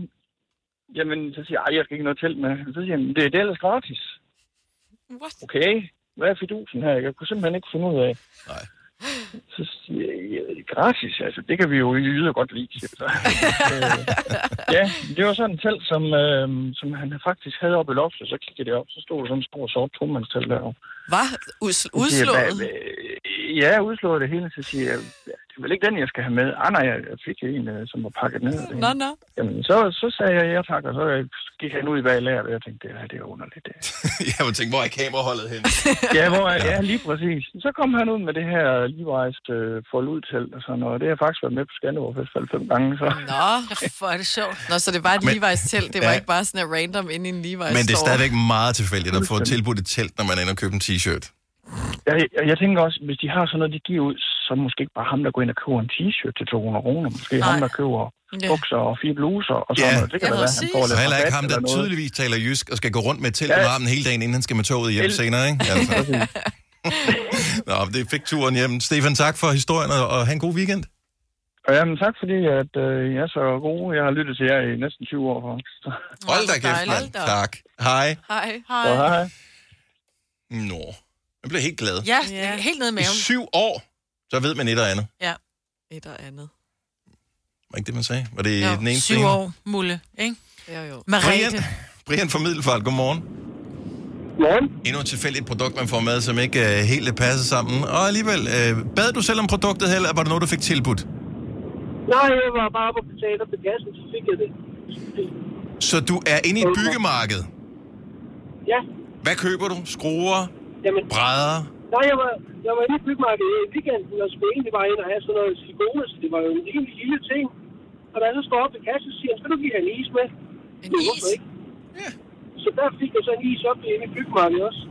jamen, så siger jeg, "Ej, jeg skal ikke noget telt med. Så siger han, det, det er ellers gratis. What? Okay, hvad er fidusen her? Jeg kunne simpelthen ikke finde ud af. Nej. Så siger jeg, "Ja, gratis, altså, det kan vi jo yde godt lide. så. [LAUGHS] øh, ja, det var sådan et telt, som, øh, som han faktisk havde oppe i loftet. Så kiggede jeg op, så stod der sådan en stor sort tomandstelt deroppe. Hvad? Us- Så siger jeg, udslået? "Hvad- hvad- Ja, udslået det hele. Så siger jeg, det er vel ikke den, jeg skal have med. Ah, nej, jeg fik en, øh, som var pakket ned. [LAUGHS] Nå, nå. Jamen, så, så sagde jeg ja tak, og så gik han ud i bag lager, og jeg tænkte, det her det er underligt. Det. [LAUGHS] jeg må tænke, hvor er kameraholdet hen? [LAUGHS] ja, hvor, er- ja, lige præcis. Så kom han ud med det her Levi's øh, forludtelt og sådan noget. Det har faktisk været med på Skanderborg Festival fem gange. Så. Nå, hvor er det sjovt. Nå, så det var et Levi's telt. Det var Ja. ikke bare sådan et random inde i en Levi's Men det er stadigvæk meget tilfældigt at få tilbudt et telt, når man ender og købe en t-shirt. Jeg, jeg, jeg tænker også, hvis de har sådan noget, de giver ud, så er det måske ikke bare ham, der går ind og køber en t-shirt til 200 kroner. Måske Nej. ham, der køber Ja. bukser og fire bluser og sådan noget. Det kan da være, han får Og lidt heller ikke ham, der tydeligvis taler jysk og skal gå rundt med et telt Ja. armen hele dagen, inden han skal med toget hjem El- senere, ikke? Altså. [LAUGHS] [LAUGHS] Nå, det fik turen hjem. Stefan, tak for historien, og og have en god weekend. Og jamen, tak fordi, at øh, I er så gode. Jeg har lyttet til jer i næsten 20 år. Så. Hold da kæft, mand. Tak. Hej. Hej. Så hej. Nå, jeg blev helt glad. Ja, ja. helt ned i I maven. syv år, så ved man et og andet. Ja. Et og andet. Var ikke det, man sagde? Var det Jo, den eneste syv ene? år, Mulle, ikke? Jo, jo. Brian, Brian fra Middelfart, godmorgen. Godmorgen. Endnu et tilfældigt produkt, man får med, som ikke uh, helt passer sammen. Og alligevel, uh, bad du selv om produktet, eller var det noget, du fik tilbudt? Nej, jeg var bare på betale på gassen, så fik jeg det. Så du er inde i et byggemarked. Ja. Hvad køber du? Skruer? Jamen, Brædder? nej, jeg var, jeg var inde i bygmarkedet i weekenden, og skulle egentlig bare ind og have sådan noget silikone, så det var jo en lille, lille ting. Og da jeg så står op ved kassen, siger han, skal du lige have en is med? En is? Hvorfor ikke? Ja. Så der fik jeg så en is op inde i bygmarkedet også.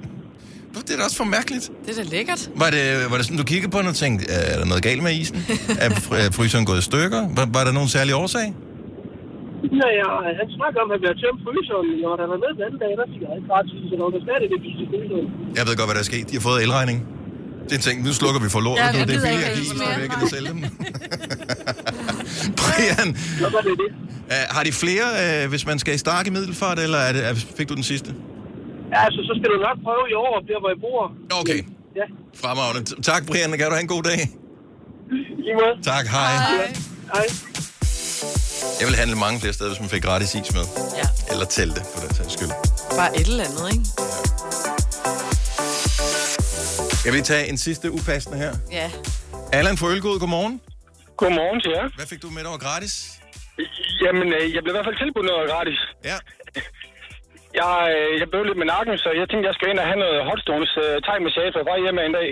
Det er da også for mærkeligt. Det er da lækkert. Var det, var det sådan, du kiggede på den og tænkte, er der noget galt med isen? Er er fryseren gået i stykker? Var, var der nogen særlig årsag? Når jeg, han snakker om, at han bliver tømt fryseren, men når der var med den anden dag, der fik jeg ikke gratis, så der stadig det i fryseren. Jeg ved godt, hvad der er sket. De har fået elregning. Det er tænkt, nu slukker vi for lortet. Ja, jeg det er billigere at give mere. vi ikke kan sælge dem. Brian, Så var det det. øh, har de flere, øh, hvis man skal i Stark i Middelfart, eller er det, er, fik du den sidste? Ja, altså, så skal du nok prøve i år, der hvor jeg bor. Okay. Ja. Fremragende. Tak, Brian. Kan du have en god dag? Lige måde. Tak, hej. Hej. Jeg vil handle mange flere steder, hvis man fik gratis is med. Ja. Eller telte, for den sags skyld. Bare et eller andet, ikke? Jeg vil tage en sidste upassende her. Ja. Allan fra Ølgod, godmorgen. Godmorgen til jer. Hvad fik du med, var gratis? Jamen, øh, jeg blev i hvert fald tilbudt noget gratis. Ja. Jeg, øh, jeg blev lidt med nakken, så jeg tænkte, jeg skal ind og have noget hotstones uh, thai massage, for jeg var hjemme en dag.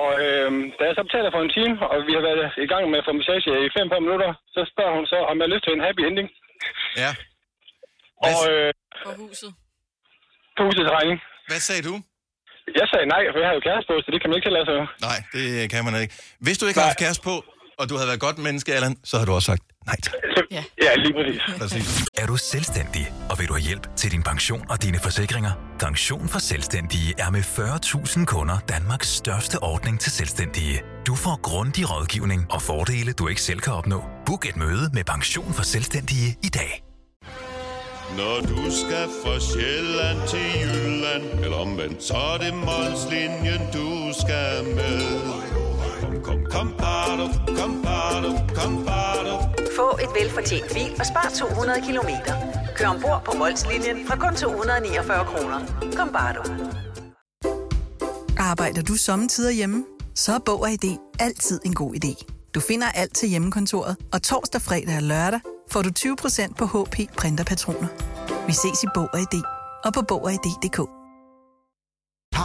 Og øh, da jeg så betaler for en time, og vi har været i gang med at få massage i 5-5 minutter, så spørger hun så, om jeg har lyst til en happy ending. Ja. Og øh, På huset. på husets regning. Hvad sagde du? Jeg sagde nej, for jeg har jo kæreste på, så det kan man ikke tillade sig. Nej, det kan man ikke. Hvis du ikke har haft kæreste på, og du havde været et godt menneske, Allan, så har du også sagt Nej tak. Ja. ja, lige præcis. Præcis. Er du selvstændig, og vil du have hjælp til din pension og dine forsikringer? Pension for Selvstændige er med 40.000 kunder Danmarks største ordning til selvstændige. Du får grundig rådgivning og fordele, du ikke selv kan opnå. Book et møde med Pension for Selvstændige i dag. Når du skal fra Sjælland til Jylland, eller omvendt, så er det Molslinjen, du skal med. Kom, kom, kom, bado, kom, bado, kom, bado. Få et velfortjent bil og spar 200 kilometer. Kør ombord på Molslinjen fra kun 249 kroner. Kom bare du. Arbejder du sommetider hjemme? Så er Bog og ID altid en god idé. Du finder alt til hjemmekontoret, og torsdag, fredag og lørdag får du 20% på HP Printerpatroner. Vi ses i Bog og ID og på Bog og ID.dk.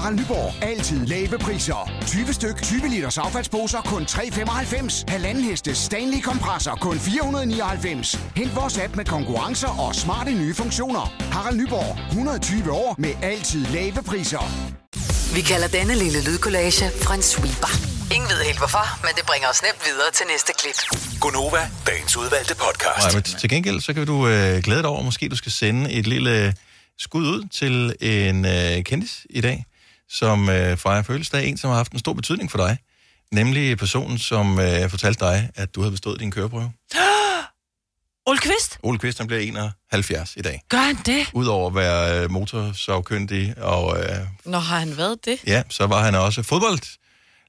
Harald Nyborg. Altid lave priser. 20 styk, 20 liters affaldsposer kun 3,95. Halvanden heste Stanley kompresser kun 499. Hent vores app med konkurrencer og smarte nye funktioner. Harald Nyborg. 120 år med altid lave priser. Vi kalder denne lille lydkollage en sweeper. Ingen ved helt hvorfor, men det bringer os nemt videre til næste klip. Gonova, dagens udvalgte podcast. Nej, men til gengæld, så kan du øh, glæde dig over, måske du skal sende et lille skud ud til en øh, kendis i dag, som øh, fejrer fødselsdag. En, som har haft en stor betydning for dig. Nemlig personen, som øh, fortalte dig, at du havde bestået din køreprøve. [GASPS] Ole Kvist, Ole Kvist, han bliver 71 i dag. gør han det? Udover at være øh, motorsavkyndig, og øh, Nå, har han været det? ja, så var han også fodbold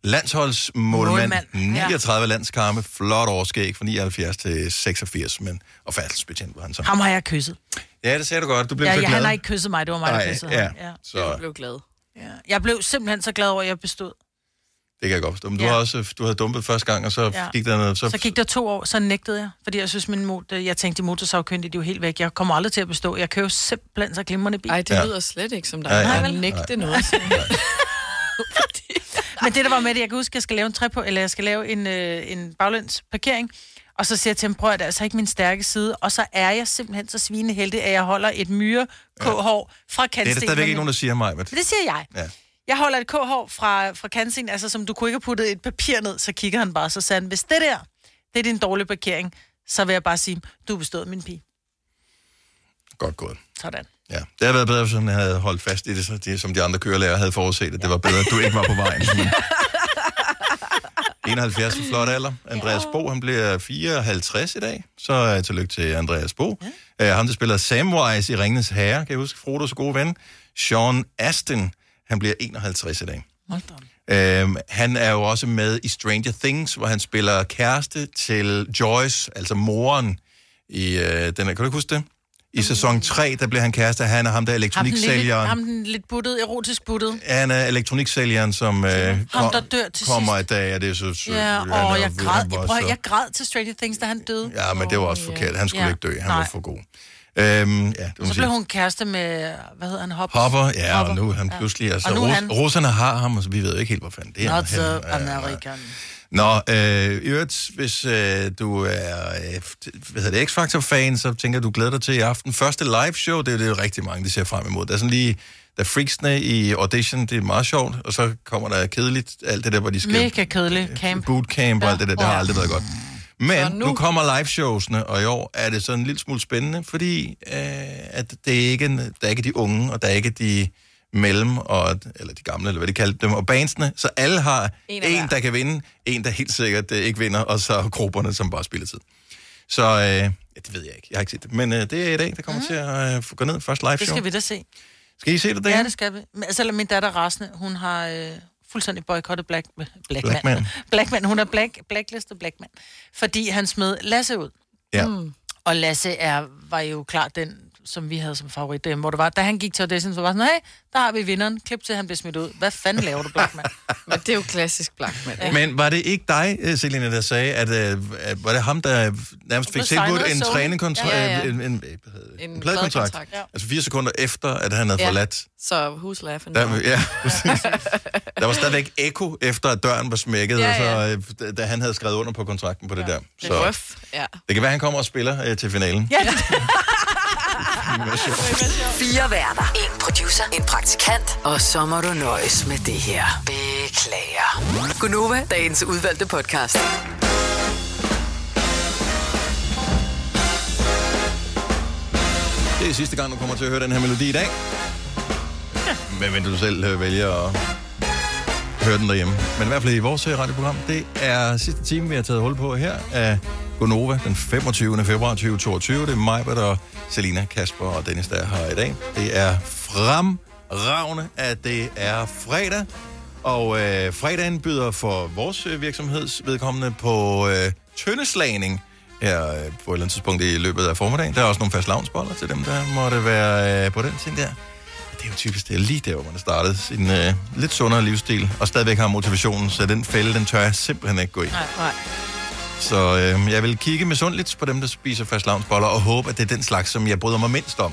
landsholdsmålmand. Målmand, ja. 39 landskampe, flot overskæg fra 79 til 86, men, og færdselsbetjent var han så. Ham har jeg kysset. Ja, det sagde du godt. Du blev Ja, så ja, glad. han har ikke kysset mig, det var mig, der Nej, kyssede ja. ham. Ja. Så blev glad. Ja. Jeg blev simpelthen så glad over, at jeg bestod. det kan jeg godt forstå. Men du, Ja. har også, du havde dumpet første gang, og så Ja. gik der noget... Så, så gik der to år, så nægtede jeg. Fordi jeg synes, min mod, jeg tænkte, de motorsavkyndige, de er jo helt væk. Jeg kommer aldrig til at bestå. Jeg kører jo simpelthen så glimrende bil. Ej, det lyder slet ikke som dig. Ja, ja. Nej, Nej, vel? Nægte Nej. noget. [LAUGHS] Men det, der var med det, jeg kan huske, at jeg skal lave en tre på, eller jeg skal lave en, øh, en baglæns parkering. Og så siger jeg til ham, prøv at det er altså ikke min stærke side. Og så er jeg simpelthen så svineheldig, at jeg holder et myre k-hår fra Det er kantstenen. der stadigvæk ikke nogen, der siger mig, men... Det siger jeg. Ja. Jeg holder et k-hår fra, fra kantstenen, altså som du kunne ikke have puttet et papir ned, så kigger han bare, så sagde han, hvis det der, det er din dårlige parkering, så vil jeg bare sige, du er bestået min pige. Godt gået. Sådan. Ja, det havde været bedre, hvis han havde holdt fast i det, så det som de andre kørelærer havde forudset, at det var bedre, at du ikke var på vejen. [LAUGHS] Men 71 for flot alder. Andreas Bo, han bliver 54 i dag, så uh, tillykke til Andreas Bo. Ja. Uh, ham, der spiller Samwise i Ringens Herre, kan jeg huske, Frodos gode ven. Sean Astin, han bliver 51 i dag. Øhm, han er jo også med i Stranger Things, hvor han spiller kæreste til Joyce, altså moren i øh, den her, kan du ikke huske det? I sæson 3, der bliver han kæreste, han er ham der Ham den, lidt, elektroniksælgeren. ham den lidt buttet, erotisk buttet. Han er elektroniksælgeren, som øh, Ham, kom- der dør til kommer i dag, og det er så sødt. Ja, og er- jeg græd, jeg, prøv, så- jeg græd til Stranger Things, da han døde. Ja, men det var også forkert. Han skulle Ja. ikke dø. Han Nej. var for god. Øhm, ja, det Så blev hun kæreste med, hvad hedder han, Hopper? Hopper, ja, Hopper. og nu er han pludselig... Altså, Og nu Ros- han- Roserne har ham, og så vi ved ikke helt, hvor fanden det er. Not henne. the Ja, ja. American. Nå, øh, i øvrigt, hvis øh, du er øh, hvad hedder det, X-Factor-fan, så tænker du glæder dig til i aften. Første live show, det er det rigtig mange, de ser frem imod. Der er sådan lige, der er freaksene i audition, det er meget sjovt, og så kommer der kedeligt, alt det der, hvor de skal Mega kedelig camp. bootcamp og alt det der, det har aldrig været godt. Men Så nu... nu- kommer liveshowsene, og i år er det sådan en lille smule spændende, fordi øh, at det er ikke, der er ikke de unge, og der er ikke de mellem, og, eller de gamle, eller hvad de kaldte dem, og bandsene, så alle har En en, der kan vinde, en, der helt sikkert øh, ikke vinder, og så grupperne, som bare spiller tid. Så øh, ja, det ved jeg ikke, jeg har ikke set det, men øh, det er i dag, der kommer mm. til at øh, gå ned, først live Det show. skal vi da se. Skal I se det, Ja, det skal vi. Men Selvom min datter er rasende, hun har øh, fuldstændig boykottet Black, Blackman. Blackman. [LAUGHS] Blackman. Hun er black, blacklistet Blackman. Fordi han smed Lasse ud. Ja. Mm. Og Lasse er, var jo klart den, som vi havde som favorit derhjemme, hvor det var, da han gik til audition, så var sådan, hey, der har vi vinderen. Klip til, at han blev smidt ud. Hvad fanden laver du, Blackman? [LAUGHS] Men det er jo klassisk Blackman. Ja. Men var det ikke dig, øh, Selina, der sagde, at, øh, at var det ham, der nærmest fik tilbudt en Sony. træningskontrakt, Ja, ja. en, en, en, En pladekontrakt, ja. altså fire sekunder efter, at han havde Ja. forladt. Så who's laughing Der, ja, præcis. der var stadigvæk ekko efter, at døren var smækket, Ja, ja, ja. ja. Så, øh, da han havde skrevet under på kontrakten på det der. Det er Så rough, ja. det kan være, at han kommer og spiller øh, til finalen. Ja, [LAUGHS] Fire værter. En producer. En praktikant. Og så må du nøjes med det her. Beklager. Gunova, dagens udvalgte podcast. Det er sidste gang, du kommer til at høre den her melodi i dag. Ja. Men du selv øh, vælge at høre den derhjemme. Men i hvert fald i vores øh, radioprogram, det er sidste time, vi har taget hul på her af Gonova den 25. februar 2022. Det er mig, og Selina, Kasper og Dennis, der er her i dag. Det er fremragende, at det er fredag. Og øh, fredagen byder for vores øh, virksomheds vedkommende på øh, tøndeslagning her øh, på et eller andet tidspunkt i løbet af formiddagen. Der er også nogle fast lavnsboller til dem, der måtte være øh, på den ting der. Det er jo typisk, det er lige der, hvor man har startet sin øh, lidt sundere livsstil, og stadigvæk har motivationen, så den fælde, den tør jeg simpelthen ikke gå i. Nej, nej. Så øh, jeg vil kigge misundeligt på dem, der spiser fast og håbe, at det er den slags, som jeg bryder mig mindst om.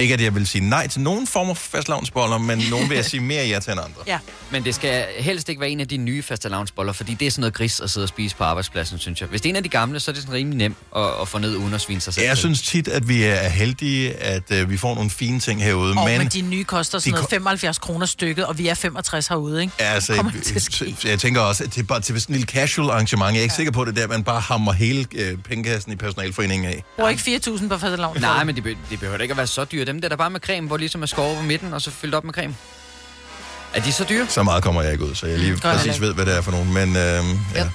Ikke, at jeg vil sige nej til nogen form for fast lavnsboller, men nogen vil jeg sige mere ja til end andre. [LAUGHS] Ja. Men det skal helst ikke være en af de nye fastelavnsboller, fordi det er sådan noget gris at sidde og spise på arbejdspladsen, synes jeg. Hvis det er en af de gamle, så er det sådan rimelig nemt at, at få ned uden at svine sig selv. Jeg synes tit, at vi er heldige, at øh, vi får nogle fine ting herude, Og men... men de nye koster sådan noget ko- 75 kroner stykket, og vi er 65 herude, ikke? Altså, at ske? jeg, jeg tænker også, at det er bare til sådan en lille casual arrangement. Jeg er ikke ja. sikker på, det er der, man bare hammer hele øh, pengekassen i personalforeningen af. Bruger ikke 4.000 på fastelavn. Nej, men det, be- det behøver ikke at være så dyre. Dem der, der bare med creme, hvor ligesom er skåret på midten, og så fyldt op med creme. Er de så dyre? Så meget kommer jeg ikke ud, så jeg lige Mm, præcis ved, hvad det er for nogen. Men øh, ja.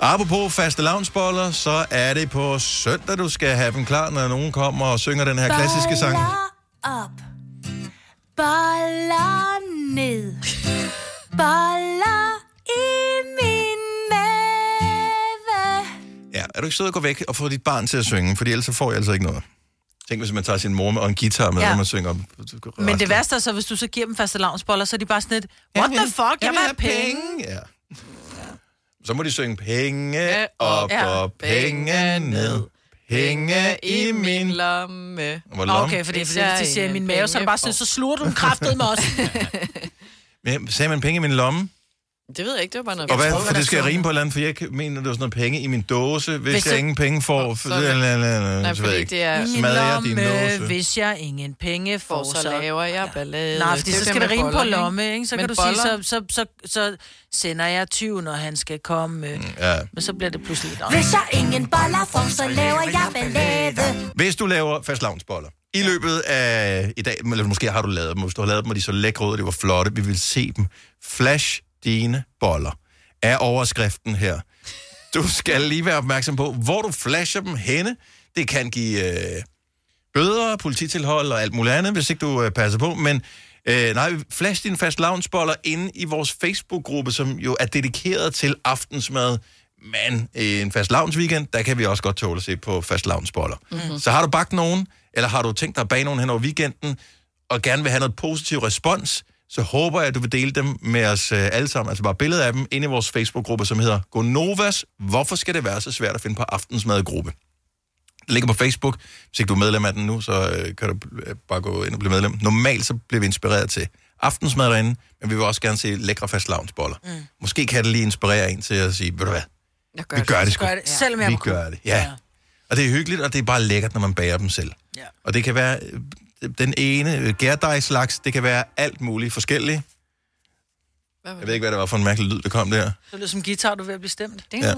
Apropos faste lavnsboller, så er det på søndag, du skal have dem klar, når nogen kommer og synger den her klassiske sang. op. Boller ned. Boller i min mave. Ja, er du ikke sød at gå væk og få dit barn til at synge, for ellers så får jeg altså ikke noget. Tænk, hvis man tager sin mor med og en guitar med, Ja. og man synger. Men det værste er så, hvis du så giver dem faste lavnsboller, så er de bare sådan et, what the fuck, jeg, vil have penge. Ja. Så må de synge penge op Ja. og penge ned. Penge i min... lomme. Hvor Nå, lomme? okay, fordi, fordi hvis de siger i min mave, så er det bare sådan, så sluger du en kraftet med os. [LAUGHS] Men Sagde man penge i min lomme? Det ved jeg ikke, det var bare noget... Og hvad, for det skal jeg rime på et eller andet, for jeg mener, det var sådan noget penge i min dåse, hvis, Hvis jeg du- ingen penge får. For, så er det- la, la, la, la, Nej, så fordi ikke. det er- Smadrer jeg din lomme, dåse? hvis jeg ingen penge får, For så laver jeg ballade. Nej, fordi Det er så skal det det rime på lomme, ikke? Så kan du sige, så, så, så, så sender jeg 20, når han skal komme. Ja. Men så bliver det pludselig lidt Hvis jeg ingen boller får, så laver jeg ballade. Hvis du laver fastlavnsboller i løbet af i dag, eller måske har du lavet dem, hvis du har lavet dem, og de er så lækre ud, og de var flotte, vi vil se dem. Flash dine boller er overskriften her. Du skal lige være opmærksom på, hvor du flasher dem henne. Det kan give øh, bøder, polititilhold og alt muligt andet, hvis ikke du øh, passer på. Men øh, nej, flash dine fast inde i vores Facebook-gruppe, som jo er dedikeret til aftensmad. Men øh, en fast weekend, der kan vi også godt tåle at se på fast mm-hmm. Så har du bagt nogen, eller har du tænkt dig at bage nogen hen over weekenden, og gerne vil have noget positiv respons, så håber jeg, at du vil dele dem med os øh, alle sammen, altså bare billeder af dem, inde i vores Facebook-gruppe, som hedder Gonovas. Hvorfor skal det være så svært at finde på aftensmadgruppe? Den ligger på Facebook. Hvis ikke du er medlem af den nu, så øh, kan du øh, bare gå ind og blive medlem. Normalt så bliver vi inspireret til aftensmad derinde, men vi vil også gerne se lækre fast lavnsboller. Mm. Måske kan det lige inspirere en til at sige, ved du hvad, Jeg vi gør det sgu. Gør det, selvom jeg Vi gør det, ja. ja. Og det er hyggeligt, og det er bare lækkert, når man bager dem selv. Ja. Og det kan være den ene øh, gærdejslags, det kan være alt muligt forskelligt. Jeg ved ikke, hvad det var for en mærkelig lyd, der kom der. Så lyder som guitar, du er ved at blive stemt. Ding. Ja.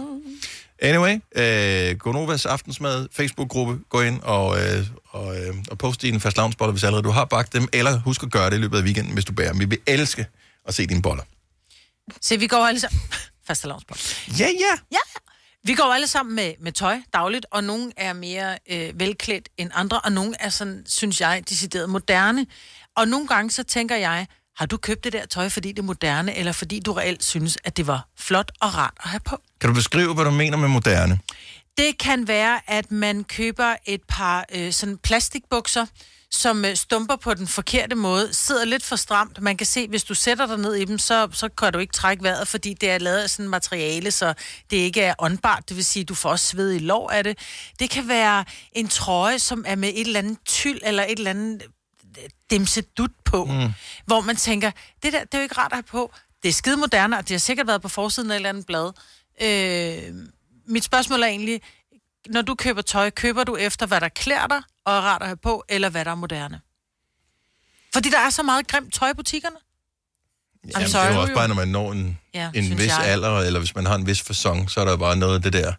Anyway, øh, Gonovas aftensmad Facebook-gruppe, gå ind og, øh, og, øh, og post dine fastlavnsboller, hvis allerede du har bagt dem, eller husk at gøre det i løbet af weekenden, hvis du bærer dem. Vi vil elske at se dine boller. Se, vi går alle sammen... Fastelavnsbold. Ja, ja. Ja. Vi går alle sammen med, med tøj dagligt, og nogle er mere øh, velklædt end andre, og nogle er sådan, synes jeg, decideret moderne. Og nogle gange så tænker jeg, har du købt det der tøj, fordi det er moderne, eller fordi du reelt synes, at det var flot og rart at have på? Kan du beskrive, hvad du mener med moderne? Det kan være, at man køber et par øh, sådan plastikbukser, som øh, stumper på den forkerte måde, sidder lidt for stramt. Man kan se, hvis du sætter dig ned i dem, så, så kan du ikke trække vejret, fordi det er lavet af sådan materiale, så det ikke er åndbart. Det vil sige, at du får også sved i lov af det. Det kan være en trøje, som er med et eller andet tyld, eller et eller andet øh, dimsedut på, mm. hvor man tænker, det der, det er jo ikke rart at have på. Det er skide moderne, og det har sikkert været på forsiden af et eller andet blad. Øh, mit spørgsmål er egentlig, når du køber tøj, køber du efter, hvad der klæder dig og er rart at have på, eller hvad der er moderne? Fordi der er så meget grimt tøj i butikkerne. Jamen, det er jo også bare, når man når en, Ja, en vis jeg. alder, eller hvis man har en vis fasong, så er der bare noget af det der.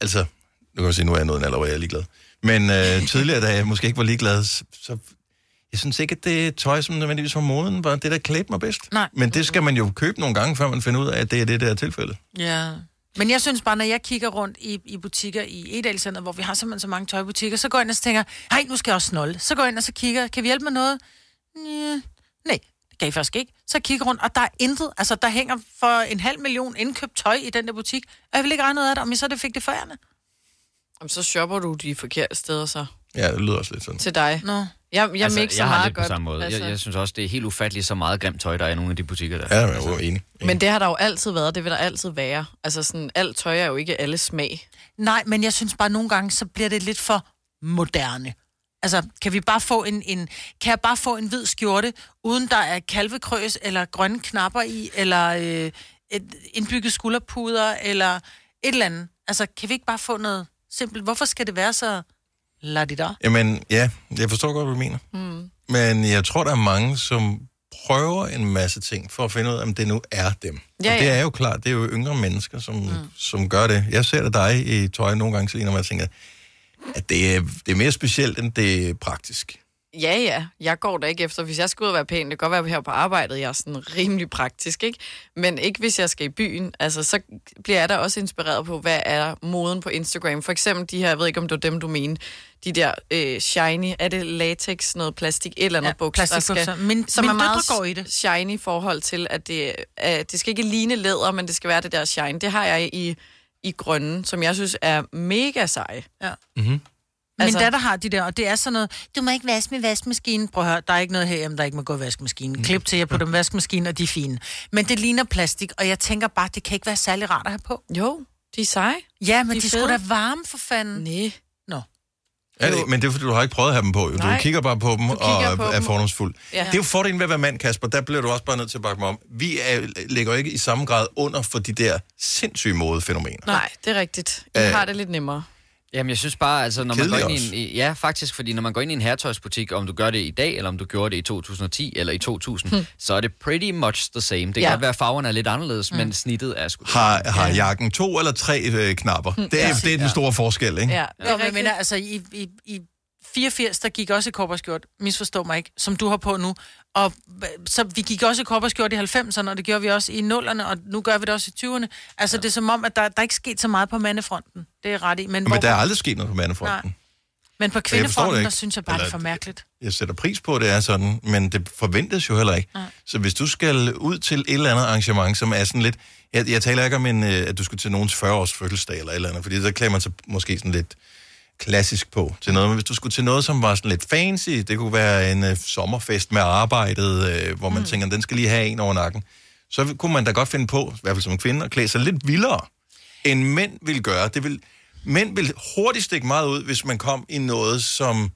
Altså, nu kan jeg sige, nu er jeg nået en alder, hvor jeg er ligeglad. Men øh, [LAUGHS] tidligere, da jeg måske ikke var ligeglad, så, så jeg synes ikke, at det tøj, som nødvendigvis var moden, var det, der klædte mig bedst. Nej. Men det skal man jo købe nogle gange, før man finder ud af, at det er det, der er tilfældet. Ja. Men jeg synes bare, når jeg kigger rundt i, i butikker i Edalcenteret, hvor vi har simpelthen så mange tøjbutikker, så går jeg ind og tænker, hej, nu skal jeg også snolde. Så går jeg ind og så kigger, kan vi hjælpe med noget? Næh. Nej, det kan I faktisk ikke. Så jeg kigger rundt, og der er intet. Altså, der hænger for en halv million indkøbt tøj i den der butik, og jeg vil ikke regne noget af det, om I så det fik det forærende. Jamen, så shopper du de forkerte steder så. Ja, det lyder også lidt sådan. Til dig. Nå. Jeg, jeg altså, mixer jeg har meget lidt godt. på samme måde. Altså. Jeg, jeg synes også, det er helt ufatteligt, så meget grimt tøj, der er i nogle af de butikker der. Ja, jeg er jo enig. Men det har der jo altid været, det vil der altid være. Altså sådan, alt tøj er jo ikke alle smag. Nej, men jeg synes bare, nogle gange, så bliver det lidt for moderne. Altså, kan vi bare få en, en, kan jeg bare få en hvid skjorte, uden der er kalvekrøs, eller grønne knapper i, eller øh, et indbygget skulderpuder, eller et eller andet. Altså, kan vi ikke bare få noget simpelt? Hvorfor skal det være så ladida? Jamen, ja, jeg forstår godt, hvad du mener. Mm. Men jeg tror, der er mange, som prøver en masse ting for at finde ud af, om det nu er dem. Ja, og det er jo klart, det er jo yngre mennesker, som, mm. som gør det. Jeg ser da dig i tøj nogle gange, Selina, og jeg tænker, at det er, det er mere specielt, end det er praktisk. Ja, ja. Jeg går da ikke efter, hvis jeg skal ud og være pæn. Det kan godt være her på arbejdet, jeg er sådan rimelig praktisk, ikke? Men ikke hvis jeg skal i byen. Altså, så bliver jeg da også inspireret på, hvad er moden på Instagram. For eksempel de her, jeg ved ikke, om det var dem, du mener, de der øh, shiny, er det latex, noget plastik, et eller andet Ja, buks, der skal, Min- som mine er meget går i det. shiny i forhold til, at det, øh, det skal ikke ligne læder, men det skal være det der shine. Det har jeg i, i grønne, som jeg synes er mega seje. Ja. Mm-hmm. Min Altså- datter har de der, og det er sådan noget, du må ikke vaske med vaskemaskinen. Prøv at høre, der er ikke noget herhjemme, der ikke må gå i vaskemaskinen. Klip til, jeg putter dem vaskemaskinen, og de er fine. Men det ligner plastik, og jeg tænker bare, det kan ikke være særlig rart at have på. Jo, de er seje. Ja, men De er de, skulle da varme for fanden. Nej. Nå. Er det, men det er fordi, du har ikke prøvet at have dem på. Jo. Du Nej. kigger bare på dem og på er dem. fordomsfuld. Ja. Det er jo fordelen ved at være mand, Kasper. Der bliver du også bare nødt til at bakke mig om. Vi er, ligger ikke i samme grad under for de der sindssyge modefænomener. Nej, det er rigtigt. I Øh. har det lidt nemmere. Jamen, jeg synes bare, altså, når man går Kedeligt ind i en... Ja, faktisk, fordi når man går ind i en herretøjsbutik, om du gør det i dag, eller om du gjorde det i 2010 eller i 2000, Hmm. så er det pretty much the same. Det kan Ja. godt være, at farverne er lidt anderledes, Hmm. men snittet er sgu... Har, har jakken to eller tre øh, knapper? Det er, Ja. det er den store forskel, ikke? Ja, det er men, men altså, i, i, i 84, der gik også i korperskjort, misforstå mig ikke, som du har på nu. Og så vi gik også i korperskjort i 90'erne, og det gjorde vi også i 0'erne, og nu gør vi det også i 20'erne. Altså, ja. det er som om, at der, der er ikke sket så meget på mandefronten. Det er ret i. Men, Men hvor, der er aldrig sket noget på mandefronten. Nej. men på kvindefronten, der synes jeg bare, det er for mærkeligt. Jeg sætter pris på, at det er sådan, men det forventes jo heller ikke. Nej. Så hvis du skal ud til et eller andet arrangement, som er sådan lidt... Jeg, jeg taler ikke om, en, øh, at du skal til nogens 40-års fødselsdag eller et eller andet, fordi der klæder man sig måske sådan lidt klassisk på til noget. Men hvis du skulle til noget, som var sådan lidt fancy, det kunne være en øh, sommerfest med arbejdet, øh, hvor man mm. tænker, den skal lige have en over nakken, så kunne man da godt finde på, i hvert fald som kvinde, at klæde sig lidt vildere, end mænd vil gøre. Det vil, mænd vil hurtigt stikke meget ud, hvis man kom i noget, som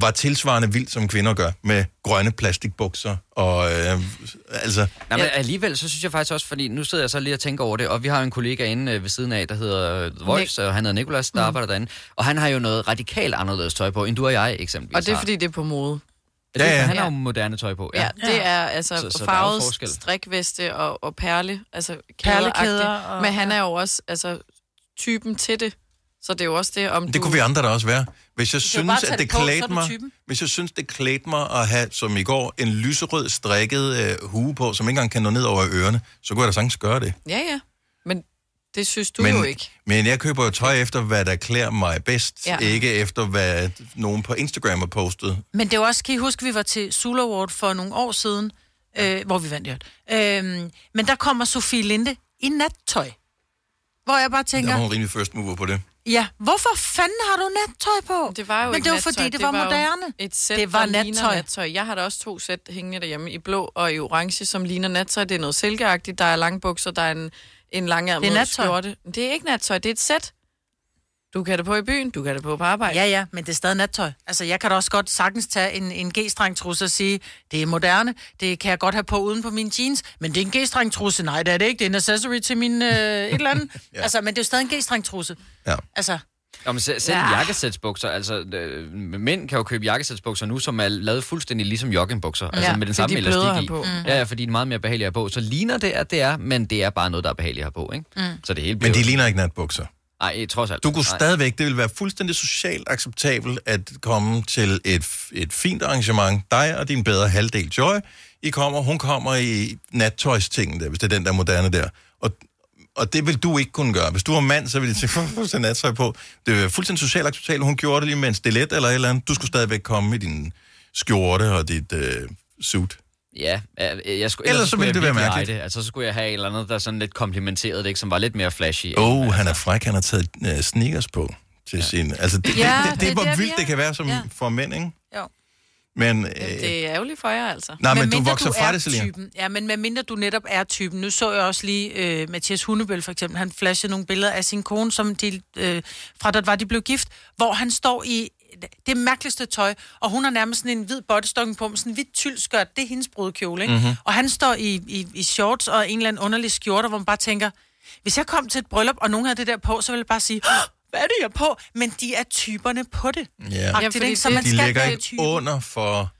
var tilsvarende vildt, som kvinder gør, med grønne plastikbukser, og øh, altså... Nej, men alligevel, så synes jeg faktisk også, fordi nu sidder jeg så lige og tænker over det, og vi har en kollega inde øh, ved siden af, der hedder øh, The Voice, og han hedder Nicolas, der Mm. arbejder derinde, og han har jo noget radikalt anderledes tøj på, end du og jeg eksempelvis Og det er har. fordi, det er på mode. Ja, ja. Han har Ja. jo moderne tøj på. Ja, det er altså Så- så, er farvet forskel. strikveste og, og perle, altså Perlekæder kæder og- Men han er jo også altså, typen til det. Så det er jo også det, om Det du... kunne vi andre da også være. Hvis jeg synes, at det det på, klædte mig, hvis jeg synes, det klædte mig at have, som i går, en lyserød strikket øh, hue på, som ikke engang kan nå ned over ørerne, så kunne jeg da sagtens gøre det. Ja, ja. Men det synes du men, jo ikke. Men jeg køber jo tøj efter, hvad der klæder mig bedst, ja. Ikke efter, hvad nogen på Instagram har postet. Men det er jo også, kan I huske, vi var til Sula Award for nogle år siden, øh, hvor vi vandt jo. Øhm, men der kommer Sofie Linde i nattøj. Hvor jeg bare Der tænker, var hun rimelig first mover på det. ja, hvorfor fanden har du nattøj på? Det var jo Men ikke det var nattøj, fordi, det, var, jo moderne. Et sæt, det var der nattøj. nattøj. Jeg har da også to sæt hængende derhjemme i blå og i orange, som ligner nattøj. Det er noget silkeagtigt. Der er lange bukser, der er en, en lang Det er nattøj. skjorte. Det er ikke nattøj, det er et sæt. Du kan det på i byen, du kan det på på arbejde. Ja, ja, men det er stadig nattøj. Altså, jeg kan da også godt sagtens tage en, en G-streng trusse og sige, det er moderne, det kan jeg godt have på uden på mine jeans, men det er en G-streng trusse. Nej, det er det ikke, det er en accessory til min øh, et eller andet. [LAUGHS] ja. Altså, men det er jo stadig en G-streng trusse. Ja. Altså, Nå, men selv, Ja. ja. jakkesætsbukser, altså øh, mænd kan jo købe jakkesætsbukser nu, som er lavet fuldstændig ligesom joggingbukser, altså Ja, med den samme de elastik i. på. Mm. Ja, ja, fordi de er meget mere behagelige at på. Så ligner det, at det er, men det er bare noget, der er behageligt at på, ikke? Mm. Så det hele Men bliver de jo- ligner ikke natbukser. Nej, trods alt. Du kunne Nej. stadigvæk, det ville være fuldstændig socialt acceptabelt at komme til et, et fint arrangement. Dig og din bedre halvdel Joy, I kommer, hun kommer i nattøjstingen der, hvis det er den der moderne der. Og, og det vil du ikke kunne gøre. Hvis du var mand, så ville de sige, få så nattøj på. Det er fuldstændig socialt acceptabelt. Hun gjorde det lige med en stilet eller et eller andet. Du skulle stadigvæk komme i din skjorte og dit øh, suit. Ja, jeg, jeg skulle, Ellers så skulle ville jeg det være mærkeligt. Det. Altså, så skulle jeg have et eller andet, der sådan lidt komplimenterede det, ikke, som var lidt mere flashy. Åh, oh, han er fræk, han har taget øh, sneakers på til ja. sin... Altså, det, Ja, det, det, det det, er hvor vi vildt er. det kan være som Ja. ja. for mænd, ikke? Jo. Men, øh, Det er ærgerligt for jer, altså. Nej, men du Medmindre vokser du fra det, Selina. typen. Ja, men medmindre du netop er typen. Nu så jeg også lige øh, Mathias Hundebøl for eksempel. Han flashede nogle billeder af sin kone, som de, øh, fra da det var, de blev gift, hvor han står i det mærkeligste tøj, og hun har nærmest sådan en hvid bodystokken på, med sådan en hvidt tyldskørt. Det er hendes brudekjole, ikke? Mhm. Mm-hmm. Og han står i, i, i shorts og en eller anden underlig skjorte, hvor man bare tænker, hvis jeg kom til et bryllup, og nogen havde det der på, så ville jeg bare sige, "Åh, hvad er det, jeg er på? Men de er typerne på det. Ja, Agtigt, fordi ikke? Så det- man de skal ligger ikke typen. under for...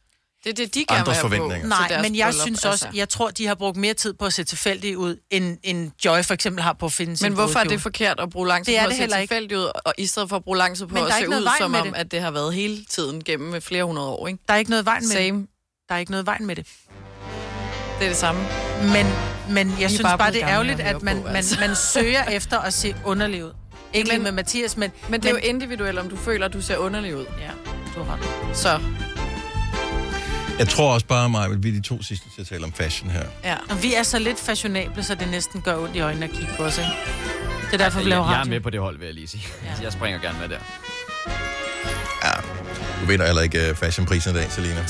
Det er det, de gerne vil forventninger. Nej, men jeg bryllup, synes også, altså. jeg tror, de har brugt mere tid på at se tilfældige ud, end, end Joy for eksempel har på at finde sin Men hvorfor er det forkert at bruge lang tid Det på at se tilfældigt ud, og i stedet for at bruge lang tid på Men at se ud, som om, det. at det har været hele tiden gennem flere hundrede år, ikke? Der er ikke noget vejen med Same. det. Der er ikke noget vejen med det. Det er det samme. Men, men jeg er synes bare bare, det er ærgerligt, at man, på, man, altså. man søger efter at se underlig ud. Ikke lige med Mathias, men... Men det er jo individuelt, om du føler, at du ser underlig ud. Ja, du har ret. Så, Jeg tror også bare, mig vil vi er de to sidste til at tale om fashion her. Ja. Og vi er så lidt fashionable, så det næsten gør ondt i øjnene at kigge på os, ikke? Det er derfor, vi jeg, laver jeg er radio. med på det hold, vil jeg lige sige. Ja. Jeg springer gerne med der. Du vinder heller ikke uh, fashionprisen i dag, Selina.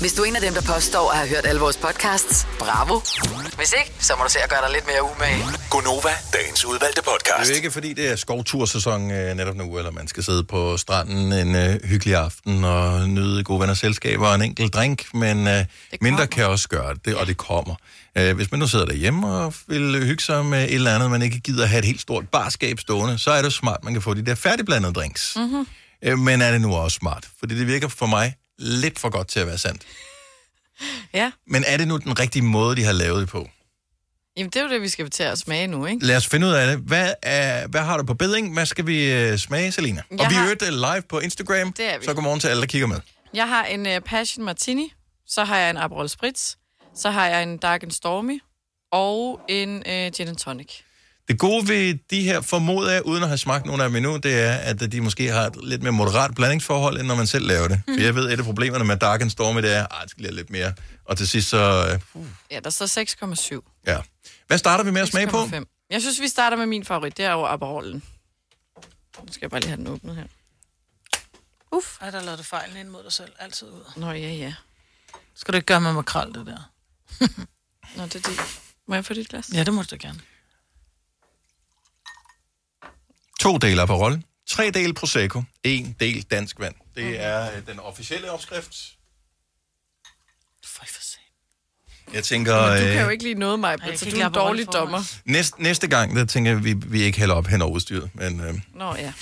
Hvis du er en af dem, der påstår at have hørt alle vores podcasts, bravo. Hvis ikke, så må du se at gøre dig lidt mere umage. Gonova, dagens udvalgte podcast. Det er jo ikke, fordi det er skovtursæson uh, netop nu, eller man skal sidde på stranden en uh, hyggelig aften og nyde gode venner selskaber og en enkelt drink, men uh, mindre kan også gøre det, og det kommer. Uh, hvis man nu sidder derhjemme og vil hygge sig med et eller andet, man ikke gider have et helt stort barskab stående, så er det smart, man kan få de der færdigblandede drinks. mm-hmm. Øh, Men er det nu også smart? Fordi det virker for mig lidt for godt til at være sandt. [LAUGHS] ja. Men er det nu den rigtige måde, de har lavet det på? Jamen, det er jo det, vi skal til at smage nu, ikke? Lad os finde ud af det. Hvad, er, hvad har du på beding? Hvad skal vi uh, smage, Selina? Jeg Og vi har- er det live på Instagram, Det er vi. så godmorgen til alle, der kigger med. Jeg har en uh, Passion Martini, så har jeg en Aperol Spritz, så har jeg en Dark and Stormy, og en uh, Gin and Tonic. Det gode ved de her formoder jeg, uden at have smagt nogen af dem endnu, det er, at de måske har et lidt mere moderat blandingsforhold, end når man selv laver det. Mm. For jeg ved, at et af problemerne med Dark and Stormy, det er, at det skal lige lidt mere. Og til sidst så... Uh, Ja, der står 6,7. ja. Hvad starter vi med at smage på? 6,5. Jeg synes, vi starter med min favorit, det er jo Aperolen. Nu skal jeg bare lige have den åbnet her. Uff. Ej, der lavede du fejlen ind mod dig selv. Altid ud. Nå, ja, ja. Skal du ikke gøre med makrel, det der? [LAUGHS] Nå, det er det. Må jeg få dit glas? Ja, det må du gerne. To dele Aperol, tre dele Prosecco, en del dansk vand. Det er øh, den officielle opskrift. Jeg tænker... Men du kan jo øh, ikke lide noget, mig, jeg så kan du ikke er en Aperol dårlig dommer. Næste, næste gang, der tænker jeg, vi, vi ikke hælder op hen over udstyret. Men øh, Nå, ja.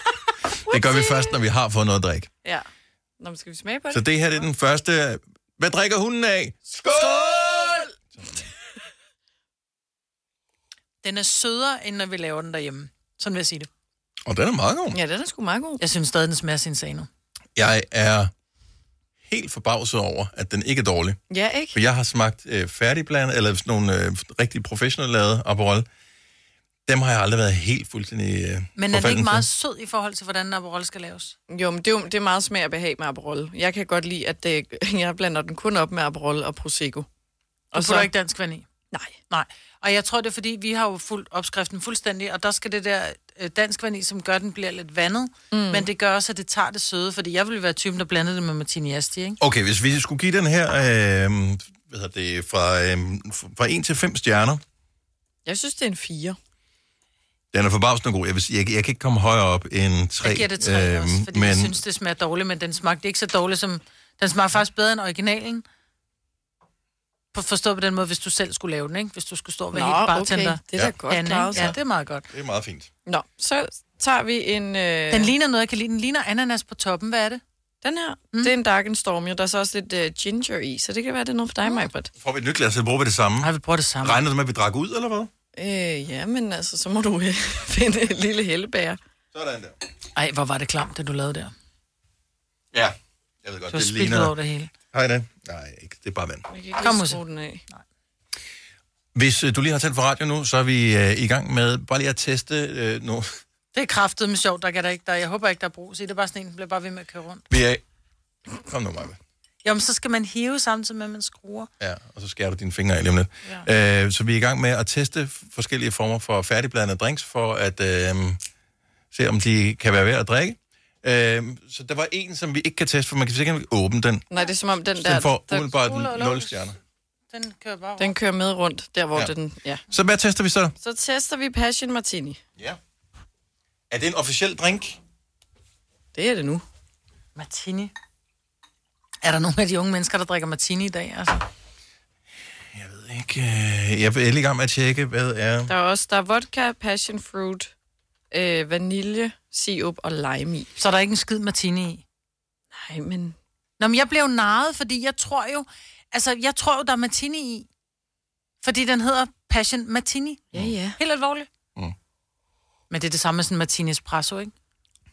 [LAUGHS] det gør vi først, når vi har fået noget at drikke. Ja. Nå, men skal vi smage på det? Så det her det er den første... Hvad drikker hunden af? Skål! [LAUGHS] Den er sødere, end når vi laver den derhjemme. Sådan vil jeg sige det. Og den er meget god. Ja, den er sgu meget god. Jeg synes stadig, den smager sin sano. Jeg er helt forbavset over, at den ikke er dårlig. Ja, ikke? For jeg har smagt øh, færdigblandet, eller sådan nogle øh, rigtig professionelle lavede Aperol. Dem har jeg aldrig været helt fuldstændig øh, Men er den forfalden ikke til. meget sød i forhold til, hvordan Aperol skal laves? Jo, men det er, jo, det er meget smag og behag med Aperol. Jeg kan godt lide, at det, [LAUGHS] jeg blander den kun op med Aperol og Prosecco. Og Og så du ikke dansk vand i? Nej. Nej. Og jeg tror, det er fordi, vi har jo fuldt opskriften fuldstændig, og der skal det der øh, dansk vand i, som gør, at den bliver lidt vandet. Mm. Men det gør også, at det tager det søde, fordi jeg ville være typen, der blandede det med Martini Asti, ikke? Okay, hvis vi skulle give den her, øh, hvad hedder det, fra, øh, fra 1 til 5 stjerner, Jeg synes, det er en 4. den er forbavsende god. Jeg, vil, sige, jeg, jeg kan ikke komme højere op end 3. Jeg giver det tre også, fordi men... jeg synes, det smager dårligt, men den smagte ikke så dårligt som... Den smager faktisk bedre end originalen. På forstå på den måde, hvis du selv skulle lave den, ikke? Hvis du skulle stå og være Nå, helt bartender. okay. Det er da godt Anne. Ja, det er meget godt. Det er meget fint. Nå, så tager vi en... Øh... Den ligner noget, jeg kan lide. Den ligner ananas på toppen. Hvad er det? Den her, mm. det er en Dark and Stormy, og der er så også lidt uh, ginger i, så det kan være, det er noget for dig, Majbert. Får vi et nyt glas, så bruger vi det samme. Nej, vi bruger det samme. Regner du med, at vi drak ud, eller hvad? Øh, ja, men altså, så må du øh, [LAUGHS] finde et lille hellebær. Sådan der. Ej, hvor var det klamt, det du lavede der. Ja, jeg ved godt, Du det ligner... over det hele. Hej da. Nej, ikke. det er bare vand. Kom og den af. Hvis øh, du lige har tændt for radio nu, så er vi øh, i gang med bare lige at teste øh, nu. Det er kraftet med sjovt, der kan der ikke, der, jeg håber ikke, der er brug. Se, det er bare sådan en, der bliver bare ved med at køre rundt. Vi er... Kom nu, Maja. Jamen, så skal man hive samtidig med, at man skruer. Ja, og så skærer du dine fingre af lige om lidt. Ja. Øh, så vi er i gang med at teste forskellige former for færdigblandede drinks, for at øh, se, om de kan være værd at drikke. Øh, så der var en, som vi ikke kan teste, for man kan sikkert ikke åbne den. Nej, det er som om den Så der... den får der umiddelbart og 0 lukkes. stjerner. Den kører bare den kører med rundt, der hvor Ja. den... Ja. Så hvad tester vi så? Så tester vi Passion Martini. Ja. Er det en officiel drink? Det er det nu. Martini. Er der nogle af de unge mennesker, der drikker martini i dag? Altså? Ikke, øh, jeg er lige i gang med at tjekke, hvad er... Der er også der er vodka, passion fruit, øh, vanilje, sirup og lime i. Så er der ikke en skid martini i? Nej, men... Nå, men jeg blev narret, fordi jeg tror jo... Altså, jeg tror jo, der er martini i. Fordi den hedder Passion Martini. Ja, ja. Helt alvorligt. Mm. Men det er det samme med sådan en martini espresso, ikke?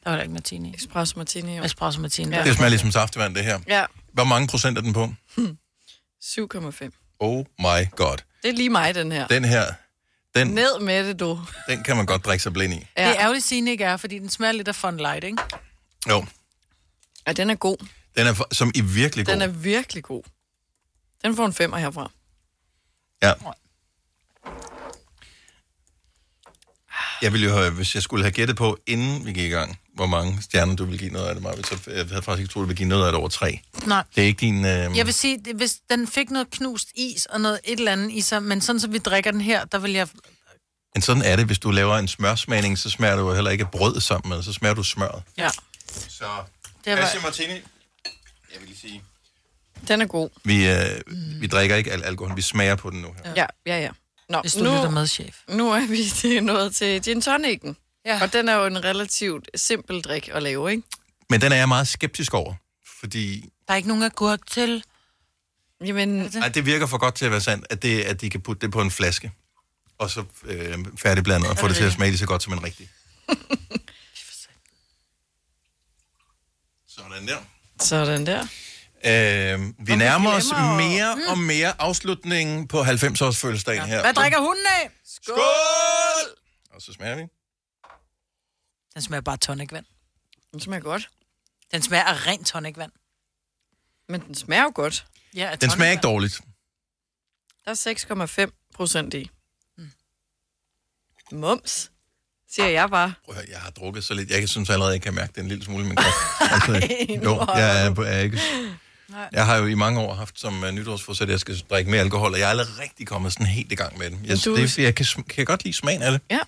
Der var der ikke martini. Espresso martini, jo. Espresso martini. Det smager ligesom saftevand, det her. Ja, Hvor mange procent er den på? [LAUGHS] 7,5. Oh my god. Det er lige mig, den her. Den her, den, Ned med det, du. den kan man godt drikke sig blind i. Ja. Det er ærgerligt, Signe ikke er, fordi den smager lidt af Fun Light, ikke? Jo, Ja, den er god. den er for, som i virkelig god. Den er virkelig god. Den får en femmer herfra. Ja. Jeg ville jo have, hvis jeg skulle have gættet på, inden vi gik i gang, hvor mange stjerner du ville give noget af det, Marvind, så jeg havde faktisk ikke troet, du ville give noget af det over tre. Nej. Det er ikke din... Øh... Jeg vil sige, det- hvis den fik noget knust is og noget et eller andet i sig, men sådan så vi drikker den her, der vil jeg... Men sådan er det, hvis du laver en smørsmagning, så smager du heller ikke brød sammen med, så smager du smøret. Ja. Så, Det var- Martini, jeg vil lige sige... Den er god. Vi, øh, vi drikker ikke al alkohol, vi smager på den nu her. Ja, ja, ja. Nå, Hvis du lytter med, chef. Nu er vi [LAUGHS] til nået til gin tonicen. Ja. Og den er jo en relativt simpel drik at lave, ikke? Men den er jeg meget skeptisk over, fordi Der er ikke nogen agurk til. Jamen... ej, det virker for godt til at være sandt, at, det, at de kan putte det på en flaske, og så øh, færdigblandet, og få det til at smage lige så godt som en rigtig. [LAUGHS] Sådan der. Sådan der. Øh, vi nærmer os mere og mere afslutningen på 90-års fødselsdagen her. Hvad drikker hunden af? Skål! Og så smager vi. Den smager bare tonicvand. Den smager godt. Den smager af rent tonicvand. Men den smager jo godt. Ja, af Den smager ikke dårligt. Der er 6,5 procent i. Mums, siger jeg bare. Prøv at høre, jeg har drukket så lidt. Jeg synes allerede, jeg kan mærke det en lille smule i min krop. Altså, jo, jeg er, jeg er ikke... Jeg har jo i mange år haft som uh, nytårsforsæt, at jeg skal drikke mere alkohol, og jeg er aldrig rigtig kommet sådan helt i gang med den. Jeg, Du- det, jeg kan, sm- kan godt lide smagen af det. Ja.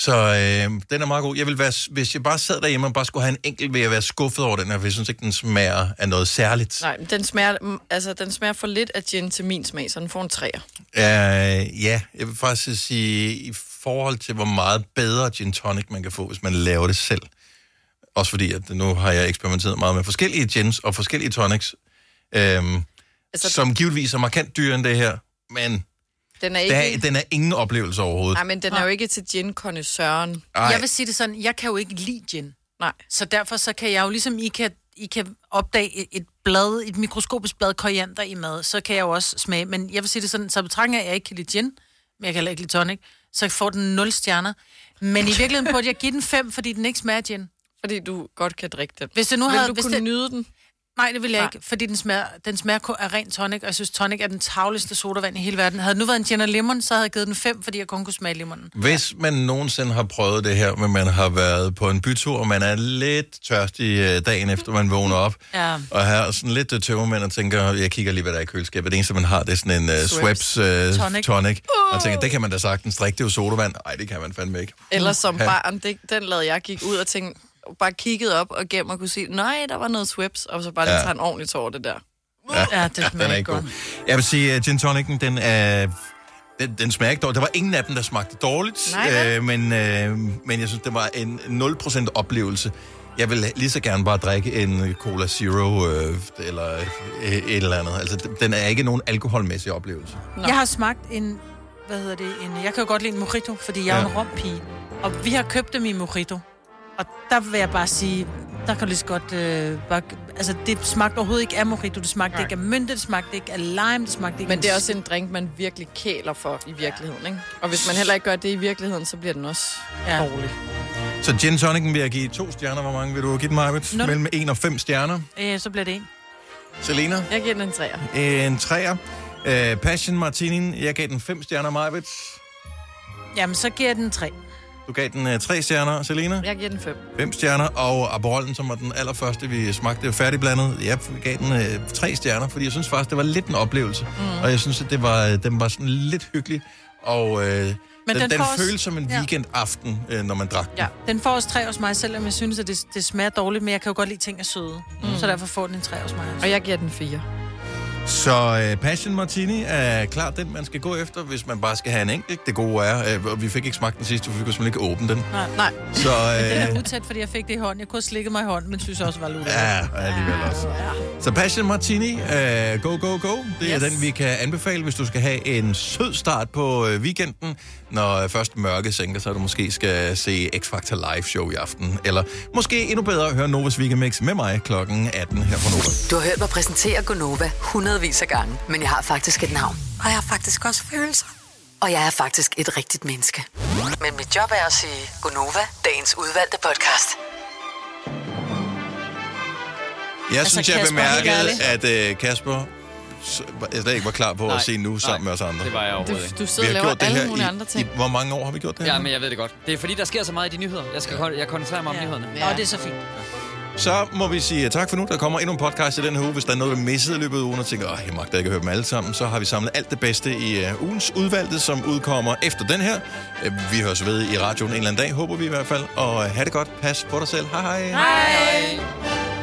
Så øh, den er meget god. Jeg vil være, hvis jeg bare sad derhjemme og bare skulle have en enkelt, vil jeg være skuffet over den her, for jeg synes ikke, den smager af noget særligt. Nej, men den smager, mm, altså, den smager for lidt af gin til min smag, så den får en træer. Uh, ja, jeg vil faktisk sige, i forhold til, hvor meget bedre gin tonic man kan få, hvis man laver det selv. Også fordi, at nu har jeg eksperimenteret meget med forskellige gins og forskellige tonics, øhm, altså, som givetvis er markant dyrere end det her, men Den er det ikke... er, den er ingen oplevelse overhovedet. Nej, men den er jo ikke til gin. Ej. Jeg vil sige det sådan, jeg kan jo ikke lide gin. Nej. Så derfor så kan jeg jo ligesom, I kan, I kan opdage et, et blad, et mikroskopisk blad koriander i mad, så kan jeg jo også smage. Men jeg vil sige det sådan, så betragtning af, at jeg ikke kan lide gin, men jeg kan heller ikke lide tonic, så får den 0 stjerner. Men i virkeligheden burde jeg give den 5, fordi den ikke smager af gin. Fordi du godt kan drikke den. Hvis det nu Vil havde... du hvis kunne det, nyde den? Nej, det vil jeg Nej. ikke, fordi den smager, den smager af ren tonic, og jeg synes, tonic er den tavligste sodavand i hele verden. Havde det nu været en gin og lemon, så havde jeg givet den 5, fordi jeg kun kunne smage limonen. Hvis man nogensinde har prøvet det her, men man har været på en bytur, og man er lidt tørstig øh, dagen efter, man vågner op, Ja. og har sådan lidt tømmermænd og tænker, jeg kigger lige, hvad der er i køleskabet. Det eneste, man har, det er sådan en uh, Schweppes. Schweppes uh, Tonic. tonic. tonic. Og tænker, det kan man da sagtens drikke, det er jo sodavand. Nej, det kan man fandme ikke. Eller som Ja. barn, det, den lavede jeg, gik ud og tænkte, bare kiggede op og gennem og kunne sige, nej, der var noget swips, og så bare lige Ja. tage en ordentlig tår det der. Ja, Ja, det den smager er ikke godt. god. Jeg vil sige, at gin tonicen, den er... Den, den smager ikke dårligt. Der var ingen af dem, der smagte dårligt, Nej, øh, men, øh, men jeg synes, det var en 0% oplevelse. Jeg vil lige så gerne bare drikke en Cola Zero øh, eller øh, et eller andet. Altså, den er ikke nogen alkoholmæssig oplevelse. Nå. Jeg har smagt en hvad hedder det, en, jeg kan jo godt lide en mojito, fordi jeg er Ja. en rompige. Og vi har købt dem i mojito. Og der vil jeg bare sige, der kan du lige så godt... Øh, bare, altså, det smagte overhovedet ikke af mojito. Det smagte Nej. ikke af mynte, det smagte ikke af lime, det smagte ikke Men det er også en drink, man virkelig kæler for i virkeligheden, ikke? Og hvis man heller ikke gør det i virkeligheden, så bliver den også ja. dårlig. Så gin tonicen vil jeg give to stjerner. Hvor mange vil du give den? Nul. Mellem 1 og 5 stjerner. Øh, så bliver det en. Selena? Jeg giver den en træer. En træer. Uh, Passion Martini, jeg gav den 5 stjerner, Majbet. Jamen, så giver jeg den tre. Du gav den uh, 3 stjerner, Selena. Jeg giver den fem. 5 stjerner, og Aperollen, som var den allerførste, vi smagte færdigblandet, jeg gav den øh, 3 stjerner, fordi jeg synes faktisk, det var lidt en oplevelse. Mm. Og jeg synes, at det var, øh, den var sådan lidt hyggelig, og øh, den, den den, den får også- føles som en ja. weekendaften, øh, når man drak den. Ja, den får også tre hos mig, selvom jeg synes, at det, det smager dårligt, men jeg kan jo godt lide ting er søde. Mm. Så derfor får den en tre hos mig. Og jeg giver den fire. Så øh, Passion Martini er klart den, man skal gå efter, hvis man bare skal have en enkelt. Det gode er, øh, og vi fik ikke smagt den sidste, for vi kunne simpelthen ikke åbne den. Nej, nej. Så, Den er øh, utæt, fordi jeg fik det i hånden. Jeg kunne have slikket mig i hånden, men synes også, var lutter. Ja, alligevel også. Så Passion Martini, uh, go, go, go. Det er Yes. den, vi kan anbefale, hvis du skal have en sød start på uh, weekenden. Når uh, først mørke sænker, så du måske skal se X-Factor live show i aften. Eller måske endnu bedre høre Novas Weekend Mix med mig klokken 18 her på Nova. Du har hørt mig præsentere Gonova hundredvis af gange, men jeg har faktisk et navn. Og jeg har faktisk også følelser. Og jeg er faktisk et rigtigt menneske. Men mit job er at sige Gonova, dagens udvalgte podcast. Jeg Altså, synes, jeg Kasper, bemærkede, at uh, Kasper jeg slet ikke var klar på Nej, at se nu sammen med os andre. det var jeg overhovedet ikke. Du sidder og laver alle mulige andre ting. I, hvor mange år har vi gjort det her? Ja, men jeg ved det godt. Det er fordi, der sker så meget i de nyheder. Jeg, skal, ja. jeg koncentrerer mig om nyhederne. Ja. Og det er så fint. Så må vi sige tak for nu. Der kommer endnu en podcast i den her uge. Hvis der er noget, vi missede i løbet af ugen, og tænker, at jeg magter ikke at høre dem alle sammen, så har vi samlet alt det bedste i uh, ugens udvalgte, som udkommer efter den her. Uh, vi høres ved i radioen en eller anden dag, håber vi i hvert fald. Og uh, have det godt. Pas på dig selv. Hej hej. Hej.